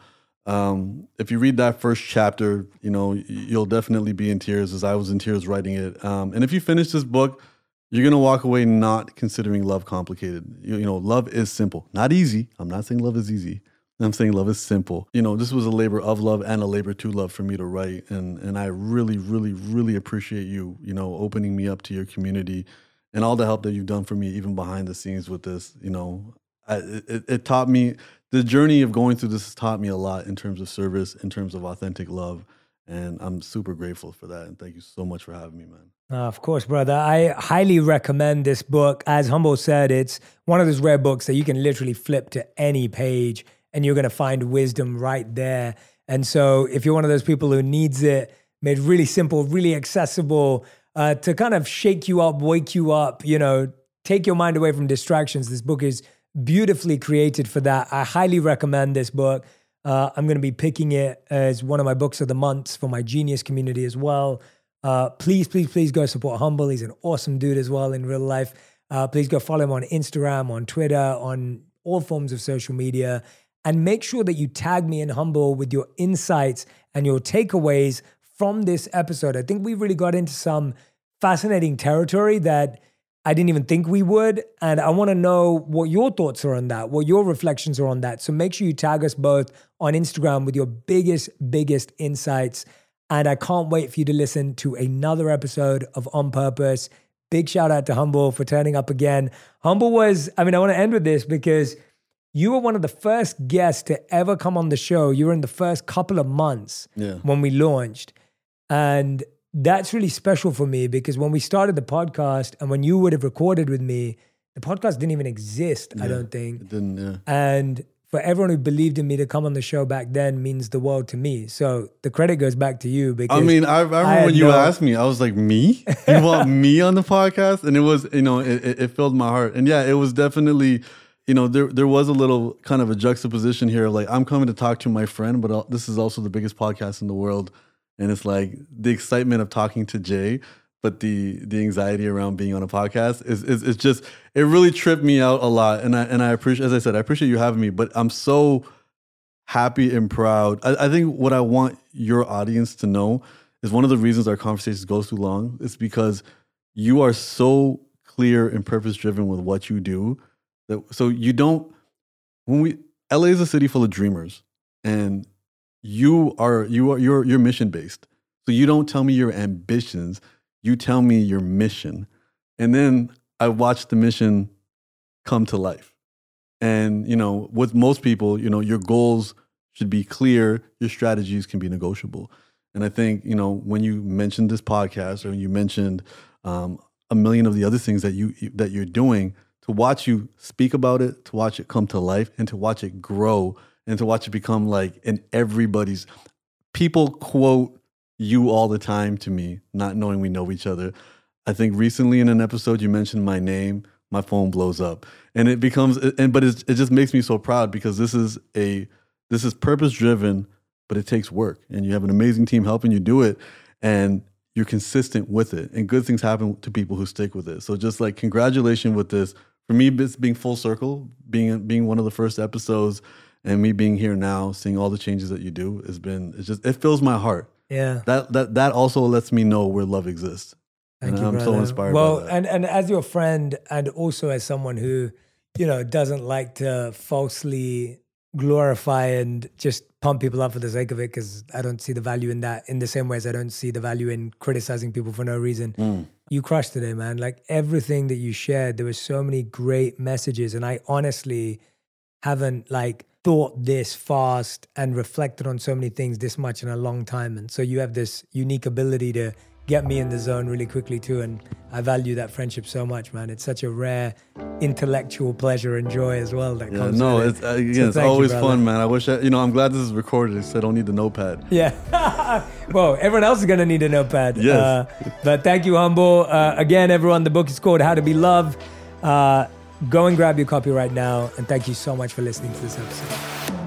Speaker 1: Um, if you read that first chapter, you know, you'll definitely be in tears as I was in tears writing it. Um, and if you finish this book, you're to walk away not considering love complicated. You, you, know, love is simple, not easy. I'm not saying love is easy. I'm saying love is simple. You know, this was a labor of love and a labor to love for me to write. And, and I really, really, really appreciate you, you know, opening me up to your community and all the help that you've done for me, even behind the scenes with this. You know, I, it, it taught me the journey of going through this has taught me a lot in terms of service, in terms of authentic love. And I'm super grateful for that. And thank you so much for having me, man.
Speaker 2: Uh, of course, brother. I highly recommend this book. As Humble said, it's one of those rare books that you can literally flip to any page and you're going to find wisdom right there. And so, if you're one of those people who needs it made really simple, really accessible, uh, to kind of shake you up, wake you up, you know, take your mind away from distractions, this book is beautifully created for that. I highly recommend this book. Uh, I'm going to be picking it as one of my books of the month for my genius community as well. Uh, please, please, please go support Humble. He's an awesome dude as well in real life. Uh, please go follow him on Instagram, on Twitter, on all forms of social media. And make sure that you tag me in Humble with your insights and your takeaways from this episode. I think we really got into some fascinating territory that I didn't even think we would. And I want to know what your thoughts are on that, what your reflections are on that. So make sure you tag us both on Instagram with your biggest, biggest insights. And I can't wait for you to listen to another episode of On Purpose. Big shout out to Humble for turning up again. Humble was, I mean, I want to end with this because you were one of the first guests to ever come on the show. You were in the first couple of months
Speaker 1: Yeah.
Speaker 2: when we launched. And that's really special for me because when we started the podcast and when you would have recorded with me, the podcast didn't even exist, I don't think.
Speaker 1: It didn't, yeah.
Speaker 2: And for everyone who believed in me to come on the show back then means the world to me. So the credit goes back to you because
Speaker 1: I mean, I, I remember
Speaker 2: had
Speaker 1: when you
Speaker 2: no-
Speaker 1: asked me, I was like, "Me? You want me on the podcast?" And it was, you know, it, it, filled my heart. And yeah, it was definitely, you know, there there was a little kind of a juxtaposition here of like, I'm coming to talk to my friend, but al- this is also the biggest podcast in the world, and it's like the excitement of talking to Jay, but the the anxiety around being on a podcast is is it's just it really tripped me out a lot. And I and I appreciate, as I said, I appreciate you having me, but I'm so happy and proud. I, I think what I want your audience to know is one of the reasons our conversations go too long is because you are so clear and purpose driven with what you do that so you don't when we LA is a city full of dreamers and you are you are you're you're mission based. So you don't tell me your ambitions, you tell me your mission. And then I watch the mission come to life. And you know, with most people, you know, your goals should be clear, your strategies can be negotiable. And I think, you know, when you mentioned this podcast or when you mentioned um, a million of the other things that you that you're doing, to watch you speak about it, to watch it come to life, and to watch it grow, and to watch it become like in everybody's. People quote you all the time to me, not knowing we know each other. I think recently in an episode you mentioned my name, my phone blows up, and it becomes. And but it just makes me so proud because this is a this is purpose driven, but it takes work, and you have an amazing team helping you do it, and you're consistent with it, and good things happen to people who stick with it. So just like congratulations with this. For me, it's being full circle, being being one of the first episodes, and me being here now, seeing all the changes that you do has been. It's just it fills my heart.
Speaker 2: yeah.
Speaker 1: That that that also lets me know where love exists.
Speaker 2: Thank
Speaker 1: and
Speaker 2: you,
Speaker 1: I'm so
Speaker 2: brother.
Speaker 1: inspired
Speaker 2: Well,
Speaker 1: by that.
Speaker 2: and and as your friend, and also as someone who, you know, doesn't like to falsely glorify and just pump people up for the sake of it, because I don't see the value in that. In the same way as I don't see the value in criticizing people for no reason.
Speaker 1: Mm.
Speaker 2: You crushed today, man. Like everything that you shared, there were so many great messages, and I honestly haven't like thought this fast and reflected on so many things this much in a long time. And so you have this unique ability to get me in the zone really quickly too. And I value that friendship so much, man. It's such a rare intellectual pleasure and joy as well that
Speaker 1: Yeah,
Speaker 2: comes.
Speaker 1: no, it's
Speaker 2: it.
Speaker 1: uh, again,
Speaker 2: So
Speaker 1: it's
Speaker 2: thank you,
Speaker 1: always fun, man. I wish I, you know, I'm glad this is recorded, so I don't need the notepad.
Speaker 2: Yeah. well, everyone else is going to need a notepad.
Speaker 1: Yes.
Speaker 2: Uh, but thank you, Humble. Uh, again, everyone, the book is called How to Be Loved. Go and grab your copy right now. And thank you so much for listening to this episode.